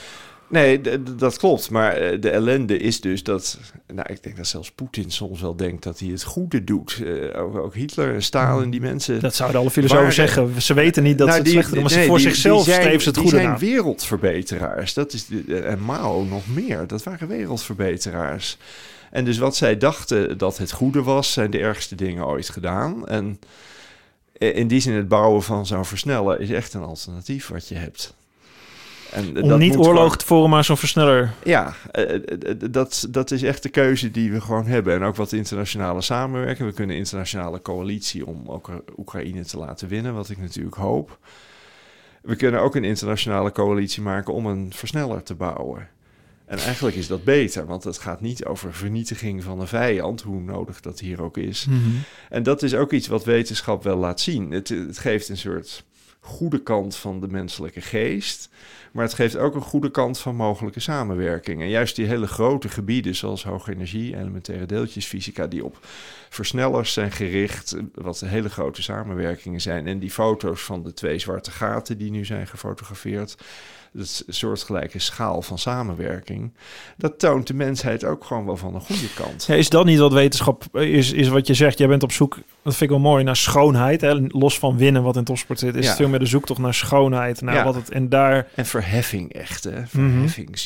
Nee, dat klopt. Maar eh, de ellende is dus dat... Nou, ik denk dat zelfs Poetin soms wel denkt dat hij het goede doet. Eh, ook, ook Hitler en Stalin, die mensen...
Dat zouden alle filosofen zeggen. Ze weten niet dat
Nou,
ze het
die-
doen, maar
nee,
voor
die-
zichzelf
die zijn-
streven ze het
die
goede
zijn
na.
wereldverbeteraars. Dat is de, en Mao nog meer. Dat waren wereldverbeteraars. En dus wat zij dachten dat het goede was, zijn de ergste dingen ooit gedaan. En in die zin het bouwen van zo'n versneller is echt een alternatief wat je hebt. En
Om niet
moet
oorlog
gewoon-
te voeren, maar zo'n versneller.
ja, eh, eh, eh, dat, dat is echt de keuze die we gewoon hebben. En ook wat internationale samenwerking. We kunnen een internationale coalitie om ook Oekraïne te laten winnen, wat ik natuurlijk hoop. We kunnen ook een internationale coalitie maken om een versneller te bouwen. En eigenlijk is dat beter, want het gaat niet over vernietiging van een vijand, hoe nodig dat hier ook is. En dat is ook iets wat wetenschap wel laat zien. Het, het geeft een soort goede kant van de menselijke geest. Maar het geeft ook een goede kant van mogelijke samenwerking. En juist die hele grote gebieden, zoals hoge energie, elementaire deeltjesfysica, die op versnellers zijn gericht, wat hele grote samenwerkingen zijn. En die foto's van de twee zwarte gaten die nu zijn gefotografeerd, dat soortgelijke schaal van samenwerking, dat toont de mensheid ook gewoon wel van een goede kant.
Ja, is dat niet wat wetenschap is, is wat je zegt? Jij bent op zoek, dat vind ik wel mooi, naar schoonheid. Hè? Los van winnen wat in topsport zit, is
Ja.
het veel meer de zoektocht naar schoonheid. Naar
Ja.
wat het, en daar
En verheffing echt, hè? Verheffing.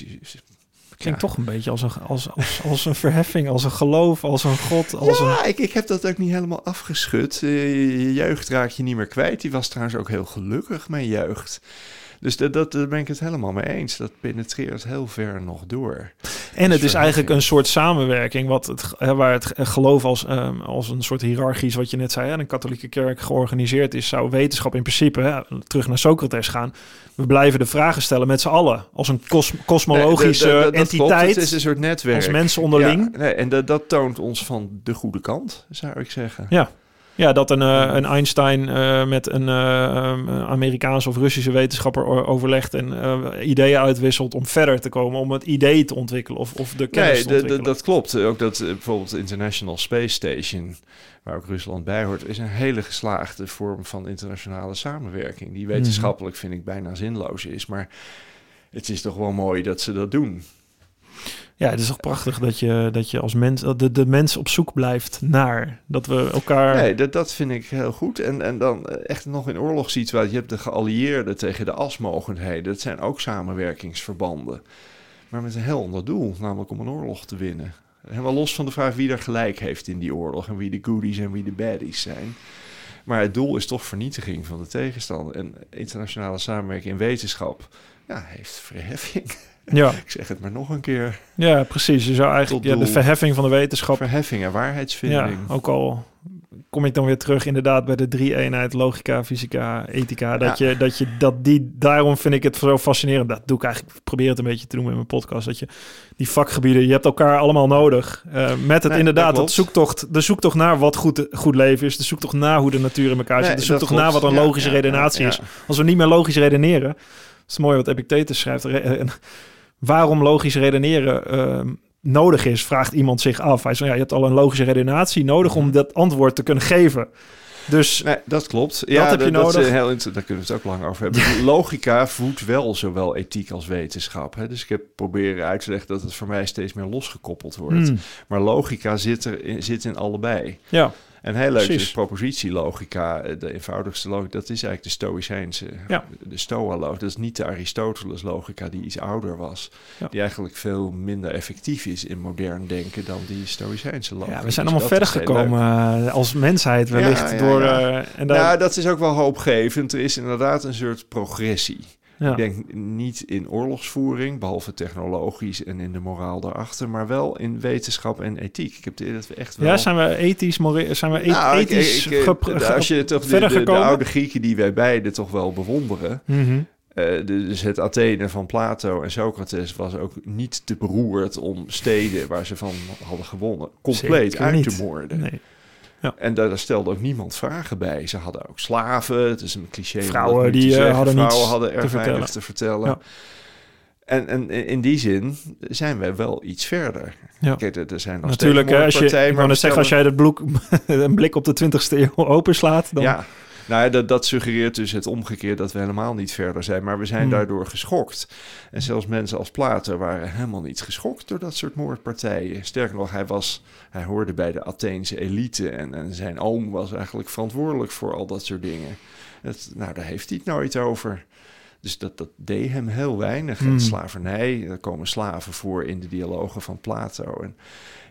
klinkt toch een beetje als een, als, als, als een verheffing, als een geloof, als een god, als een...
Ja, ik, ik heb dat ook niet helemaal afgeschud. Eh, je, je jeugd raak je niet meer kwijt. Die was trouwens ook heel gelukkig, mijn jeugd. Dus dat, dat, daar ben ik het helemaal mee eens. Dat penetreert heel ver nog door.
En het is eigenlijk een soort samenwerking, wat het, waar het geloof als, ehm, als een soort hiërarchisch, wat je net zei, een katholieke kerk georganiseerd is, zou wetenschap in principe, hè, terug naar Socrates gaan. We blijven de vragen stellen met z'n allen, als een kos- kosmologische
Nee,
entiteit.
Het is een soort netwerk.
als mensen onderling.
Ja, nee, en dat, dat toont ons van de goede kant, zou ik zeggen.
Ja. Ja, dat een, eh, een Einstein eh, met een een Amerikaanse of Russische wetenschapper overlegt en ideeën uitwisselt om verder te komen, om het idee te ontwikkelen of, of de kennis
Nee,
te ontwikkelen.
dat klopt. Ook dat bijvoorbeeld de International Space Station, waar ook Rusland bij hoort, is een hele geslaagde vorm van internationale samenwerking. Die wetenschappelijk vind ik bijna zinloos is. Maar het is toch wel mooi dat ze dat doen.
Ja, het is toch prachtig dat je, dat je als mens, de, de mens op zoek blijft naar. Dat we elkaar.
Nee, dat, dat vind ik heel goed. En, en dan eh, echt nog in oorlogssituatie. Je hebt de geallieerden tegen de asmogendheden. Dat zijn ook samenwerkingsverbanden. Maar met een heel ander doel, namelijk om een oorlog te winnen. Helemaal los van de vraag wie er gelijk heeft in die oorlog. En wie de goodies en wie de baddies zijn. Maar het doel is toch vernietiging van de tegenstander. En internationale samenwerking in wetenschap ja, heeft verheffing.
Ja, [LAUGHS]
Ik zeg het maar nog een keer.
ja, precies. Je zou eigenlijk ja, de verheffing van de wetenschap.
Verheffing en
Ja,
waarheidsvinding.
ook al kom ik dan weer terug inderdaad bij de drie eenheid logica, fysica, ethica. Dat
Ja.
je dat je dat die daarom vind ik het zo fascinerend. Dat doe ik eigenlijk. Ik probeer het een beetje te doen met mijn podcast. Dat je die vakgebieden, je hebt elkaar allemaal nodig. Eh, met het
Nee,
inderdaad
dat
zoektocht, de zoektocht naar wat goed, goed leven is, de zoektocht naar hoe de natuur in elkaar zit,
Nee,
de zoektocht naar wat een
Ja,
logische
ja,
redenatie
ja,
is.
ja.
Als we niet meer logisch redeneren, is mooi wat Epictetus schrijft. Re- eh, waarom logisch redeneren ehm, nodig is, vraagt iemand zich af. Hij zegt, ja, je hebt al een logische redenatie nodig
Mhm.
om dat antwoord te kunnen geven. Dus
Nee, dat klopt. Ja,
heb je
dat, dat is
nodig.
heel daar kunnen we het ook lang over hebben. [LAUGHS] Logica voedt wel zowel ethiek als wetenschap. Hè? Dus ik heb proberen uit te leggen dat het voor mij steeds meer losgekoppeld wordt.
hmm,
Maar logica zit, er in, zit in allebei.
ja,
En heel leuk
Precies.
is propositielogica, eh, de eenvoudigste logica, dat is eigenlijk de Stoïcijnse,
Ja.
de Stoa-logica. Dat is niet de Aristoteles-logica die iets ouder was.
Ja.
Die eigenlijk veel minder effectief is in modern denken dan die Stoïcijnse logica.
ja, we zijn
Dus
allemaal verder
leuk.
gekomen eh, als mensheid wellicht.
Ja,
door, eh, en daar,
Nou, dat is ook wel hoopgevend. Er is inderdaad een soort progressie.
Ja.
Ik denk niet in oorlogsvoering, behalve technologisch en in de moraal daarachter, maar wel in wetenschap en ethiek. Ik heb de idee dat we echt wel...
ja, zijn we ethisch, zijn we e-
Nou, ik-
ethisch
ik- ik-
gepr- ge-
als je toch de, de, oude Grieken die wij beiden toch wel bewonderen.
Mhm.
eh, dus het Athene van Plato en Socrates was ook niet te beroerd om steden waar ze van hadden gewonnen compleet
Zeker
uit
niet.
te moorden.
Nee.
En daar, stelde ook niemand vragen bij. Ze hadden ook slaven. Het is een cliché. dat
Vrouwen die, eh,
zeggen.
hadden
Vrouwen
niets
hadden
te
weinig te vertellen.
Ja.
En, en in die zin zijn wij wel iets verder.
Ja.
Kijk, er- zijn nog
Natuurlijk,
steeds
als je, ik wou
maar
zeggen, als
we
jij het bloek, [LAUGHS] een blik op de 20ste eeuw openslaat, dan
Ja, nou ja, dat, dat suggereert dus het omgekeerd dat we helemaal niet verder zijn. Maar we zijn
Hmm.
daardoor geschokt. En zelfs mensen als Plato waren helemaal niet geschokt door dat soort moordpartijen. Sterker nog, hij, was, hij hoorde bij de Atheense elite. En, en zijn oom was eigenlijk verantwoordelijk voor al dat soort dingen. Het, nou, daar heeft hij het nooit over. Dus dat, dat deed hem heel weinig.
Hmm.
En slavernij, er komen slaven voor in de dialogen van Plato. En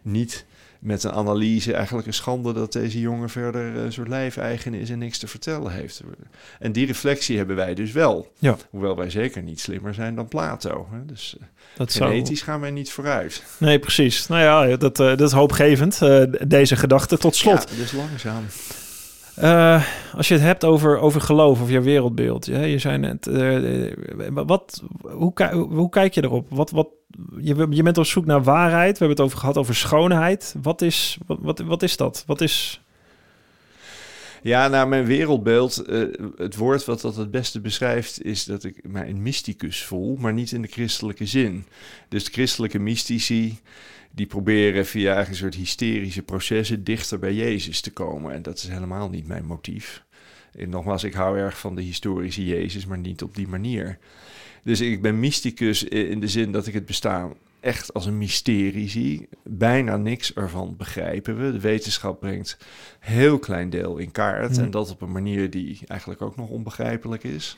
niet met een analyse eigenlijk een schande dat deze jongen verder een soort lijfeigen is en niks te vertellen heeft. En die reflectie hebben wij dus wel.
Ja.
Hoewel wij zeker niet slimmer zijn dan Plato. Hè? Dus eh,
dat zou...
genetisch gaan wij niet vooruit.
Nee, precies. Nou ja, dat, eh, dat is hoopgevend, eh, deze gedachte. Tot slot,
Ja, dus langzaam.
Eh, als je het hebt over, over geloof of je wereldbeeld. Je zei net, eh, eh, wat, hoe, hoe kijk je erop? Wat, wat, je, je bent op zoek naar waarheid. We hebben het over gehad over schoonheid. Wat is, wat, wat, is dat? Wat is...
Ja, nou, mijn wereldbeeld, het woord wat dat het beste beschrijft, is dat ik mij een mysticus voel, maar niet in de christelijke zin. Dus christelijke mystici, die proberen via eigenlijk een soort hysterische processen dichter bij Jezus te komen. En dat is helemaal niet mijn motief. En nogmaals, ik hou erg van de historische Jezus, maar niet op die manier. Dus ik ben mysticus in de zin dat ik het bestaan echt als een mysterie zie. Bijna niks ervan begrijpen we. De wetenschap brengt een heel klein deel in kaart.
Hmm.
En dat op een manier die eigenlijk ook nog onbegrijpelijk is.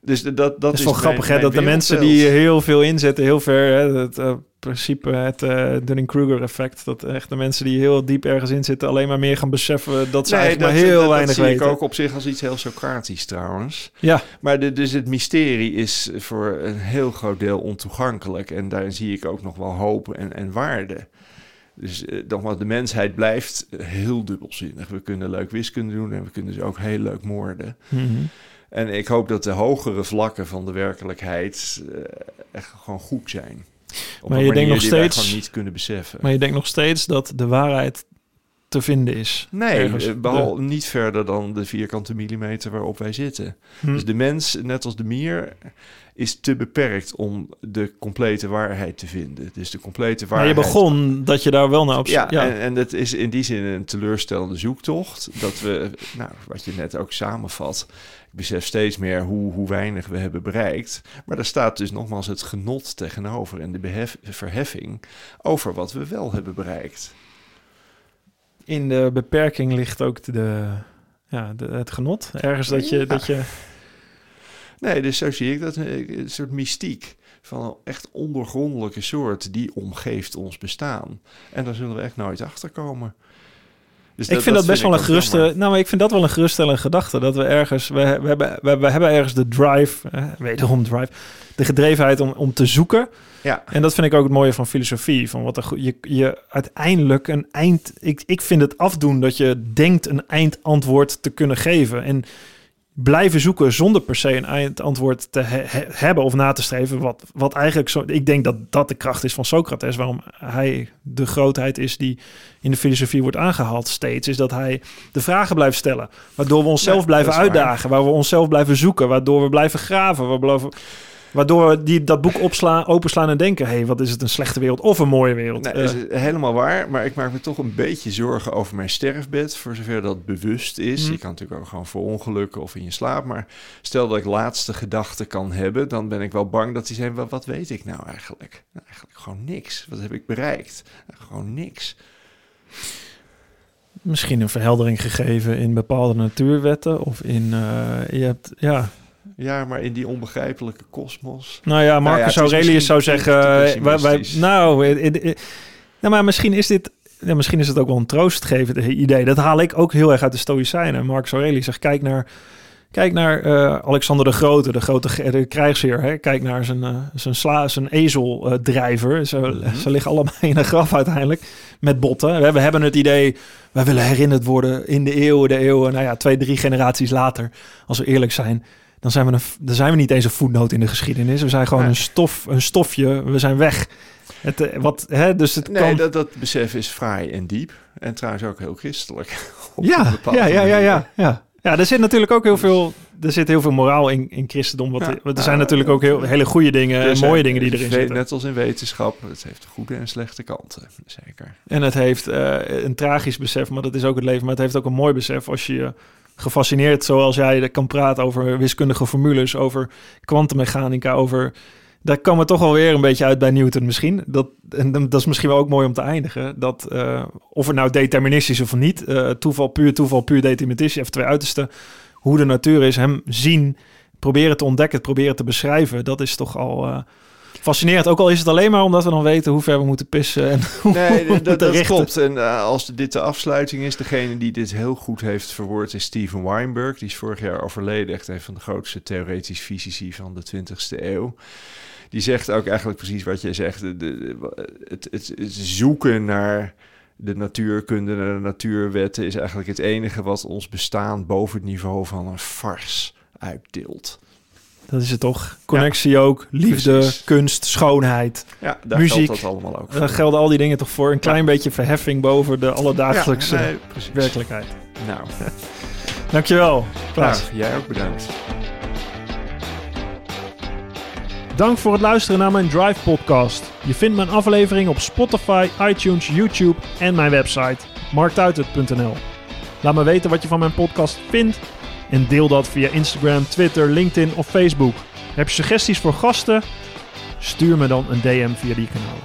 Dus dat, dat
Dat is wel grappig, hè? Dat de mensen die heel veel inzetten, heel ver, hè, het eh, principe, het eh Dunning-Kruger effect, dat echt de mensen die heel diep ergens in zitten, alleen maar meer gaan beseffen dat ze eigenlijk maar heel
dat,
weinig
dat zie
weten.
ik ook op zich als iets heel Socratisch trouwens.
Ja,
Maar de, dus het mysterie is voor een heel groot deel ontoegankelijk. En daarin zie ik ook nog wel hoop en, en waarde. Dus eh, nogmaals, de mensheid blijft heel dubbelzinnig. We kunnen leuk wiskunde doen en we kunnen dus ook heel leuk moorden.
Mhm.
En ik hoop dat de hogere vlakken van de werkelijkheid eh, echt gewoon goed zijn. Op
Maar je denkt nog steeds-
niet kunnen beseffen.
maar je denkt nog steeds dat de waarheid te vinden is.
Nee,
ergens.
eh, behalve niet verder dan de vierkante millimeter waarop wij zitten.
Hm.
Dus de mens, net als de mier, is te beperkt om de complete waarheid te vinden. Dus de complete
Maar je
waarheid...
begon dat je daar wel naar op
Ja,
ja.
En, en dat is in die zin een teleurstellende zoektocht. Dat we, nou, wat je net ook samenvat. Ik besef steeds meer hoe, hoe weinig we hebben bereikt. Maar daar staat dus nogmaals het genot tegenover en de behef, verheffing over wat we wel hebben bereikt.
In de beperking ligt ook de, ja, de, het genot. Ergens dat je,
Ja.
dat je
Nee, dus zo zie ik dat een soort mystiek van een echt ondergrondelijke soort die omgeeft ons bestaan. En daar zullen we echt nooit achter komen. Dus
ik vind dat, best wel een geruste. Nou, maar ik vind dat wel een geruststellende gedachte. Dat we ergens. We, we, hebben, we, we hebben ergens de drive. Eh, wederom drive. De gedrevenheid om, om te zoeken.
Ja,
En dat vind ik ook het mooie van filosofie. Van wat er, je, je uiteindelijk een eind. Ik, ik vind het afdoen dat je denkt een eindantwoord te kunnen geven. En blijven zoeken zonder per se een eindantwoord te he- he- hebben of na te streven. Wat, wat eigenlijk zo. Ik denk dat dat de kracht is van Socrates. Waarom hij de grootheid is die in de filosofie wordt aangehaald steeds. Is dat hij de vragen blijft stellen. Waardoor we onszelf
Ja,
blijven
waar.
uitdagen. Waar we onszelf blijven zoeken. Waardoor we blijven graven. We blijven, Waardoor die, dat boek opslaan, openslaan en denken... hé, hey, wat is het een slechte wereld of een mooie wereld?
nee,
Eh,
is helemaal waar. Maar ik maak me toch een beetje zorgen over mijn sterfbed. Voor zover dat bewust is.
Hm.
Je kan natuurlijk ook gewoon voor ongelukken of in je slaap. Maar stel dat ik laatste gedachten kan hebben. Dan ben ik wel bang dat die zijn. Wat, wat weet ik nou eigenlijk? Nou, eigenlijk gewoon niks. Wat heb ik bereikt? Nou, gewoon niks.
misschien een verheldering gegeven in bepaalde natuurwetten... of in... eh, je hebt, ja,
Ja, maar in die onbegrijpelijke kosmos.
Nou ja,
ja,
Marcus Aurelius zou zeggen... eh, wij, wij, nou, eh, eh, nou, maar misschien is dit... Ja, misschien is het ook wel een troostgevend idee. Dat haal ik ook heel erg uit de Stoïcijnen. Marcus Aurelius zegt, kijk naar... Kijk naar Alexander de Grote, de grote de krijgsheer. Hè? Kijk naar zijn, zijn, sla, zijn ezeldrijver. Ze,
Mhm.
ze liggen allemaal [LAUGHS] in een graf uiteindelijk met botten. We, we hebben het idee, wij willen herinnerd worden in de eeuwen, de eeuwen. Nou ja, twee, drie generaties later, als we eerlijk zijn, dan zijn we, een, dan zijn we niet eens een voetnoot in de geschiedenis. We zijn gewoon
Nee.
een, stof, een stofje, we zijn weg. Het, eh, wat, hè, dus het
Nee,
kan...
dat, dat besef is fraai en diep. En trouwens ook heel christelijk. [LAUGHS]
ja, ja, ja, ja, ja, ja. Ja, er zit natuurlijk ook heel veel, er zit heel veel moraal in, in christendom. Wat,
Ja.
er zijn natuurlijk ook heel, hele goede dingen en mooie dingen die erin zitten.
Net als in wetenschap. Het heeft goede en slechte kanten. Zeker.
En het heeft eh, een tragisch besef, maar dat is ook het leven. Maar het heeft ook een mooi besef als je gefascineerd, zoals jij kan praten over wiskundige formules, over kwantummechanica, over... Daar kwam het toch alweer een beetje uit bij Newton misschien. Dat, en dat is misschien wel ook mooi om te eindigen. Dat, eh, of het nou deterministisch is of niet, eh, toeval, puur toeval, puur deterministisch, even twee uitersten. Hoe de natuur is, hem zien, proberen te ontdekken, proberen te beschrijven. Dat is toch al eh, fascinerend. Ook al is het alleen maar omdat we dan weten hoe ver we moeten pissen en [LAUGHS] hoe
Nee, dat, dat klopt. En eh, als dit de afsluiting is, degene die dit heel goed heeft verwoord is Steven Weinberg. Die is vorig jaar overleden. Echt een van de grootste theoretisch fysici van de 20ste eeuw. Die zegt ook eigenlijk precies wat jij zegt. De, de- het, het, het zoeken naar de natuurkunde, naar de natuurwetten... is eigenlijk het enige wat ons bestaan boven het niveau van een farce uitdeelt.
Dat is het toch? Connectie ook, liefde,
Precies.
kunst, schoonheid.
Ja, daar
Muziek.
geldt dat allemaal ook voor.
Daar gelden al die dingen toch voor. Een klein beetje verheffing boven de alledagelijkse
Ja, nee, precies.
werkelijkheid.
Nou, [LAUGHS]
Dankjewel, Klaas.
nou, jij ook bedankt.
Dank voor het luisteren naar mijn Drive podcast. Je vindt mijn aflevering op Spotify, iTunes, YouTube en mijn website marktuitert.nl. Laat me weten wat je van mijn podcast vindt en deel dat via Instagram, Twitter, LinkedIn of Facebook. Heb je suggesties voor gasten? Stuur me dan een DM via die kanalen.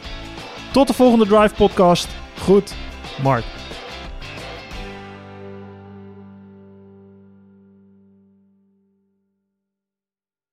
Tot de volgende Drive podcast. Goed, Mark.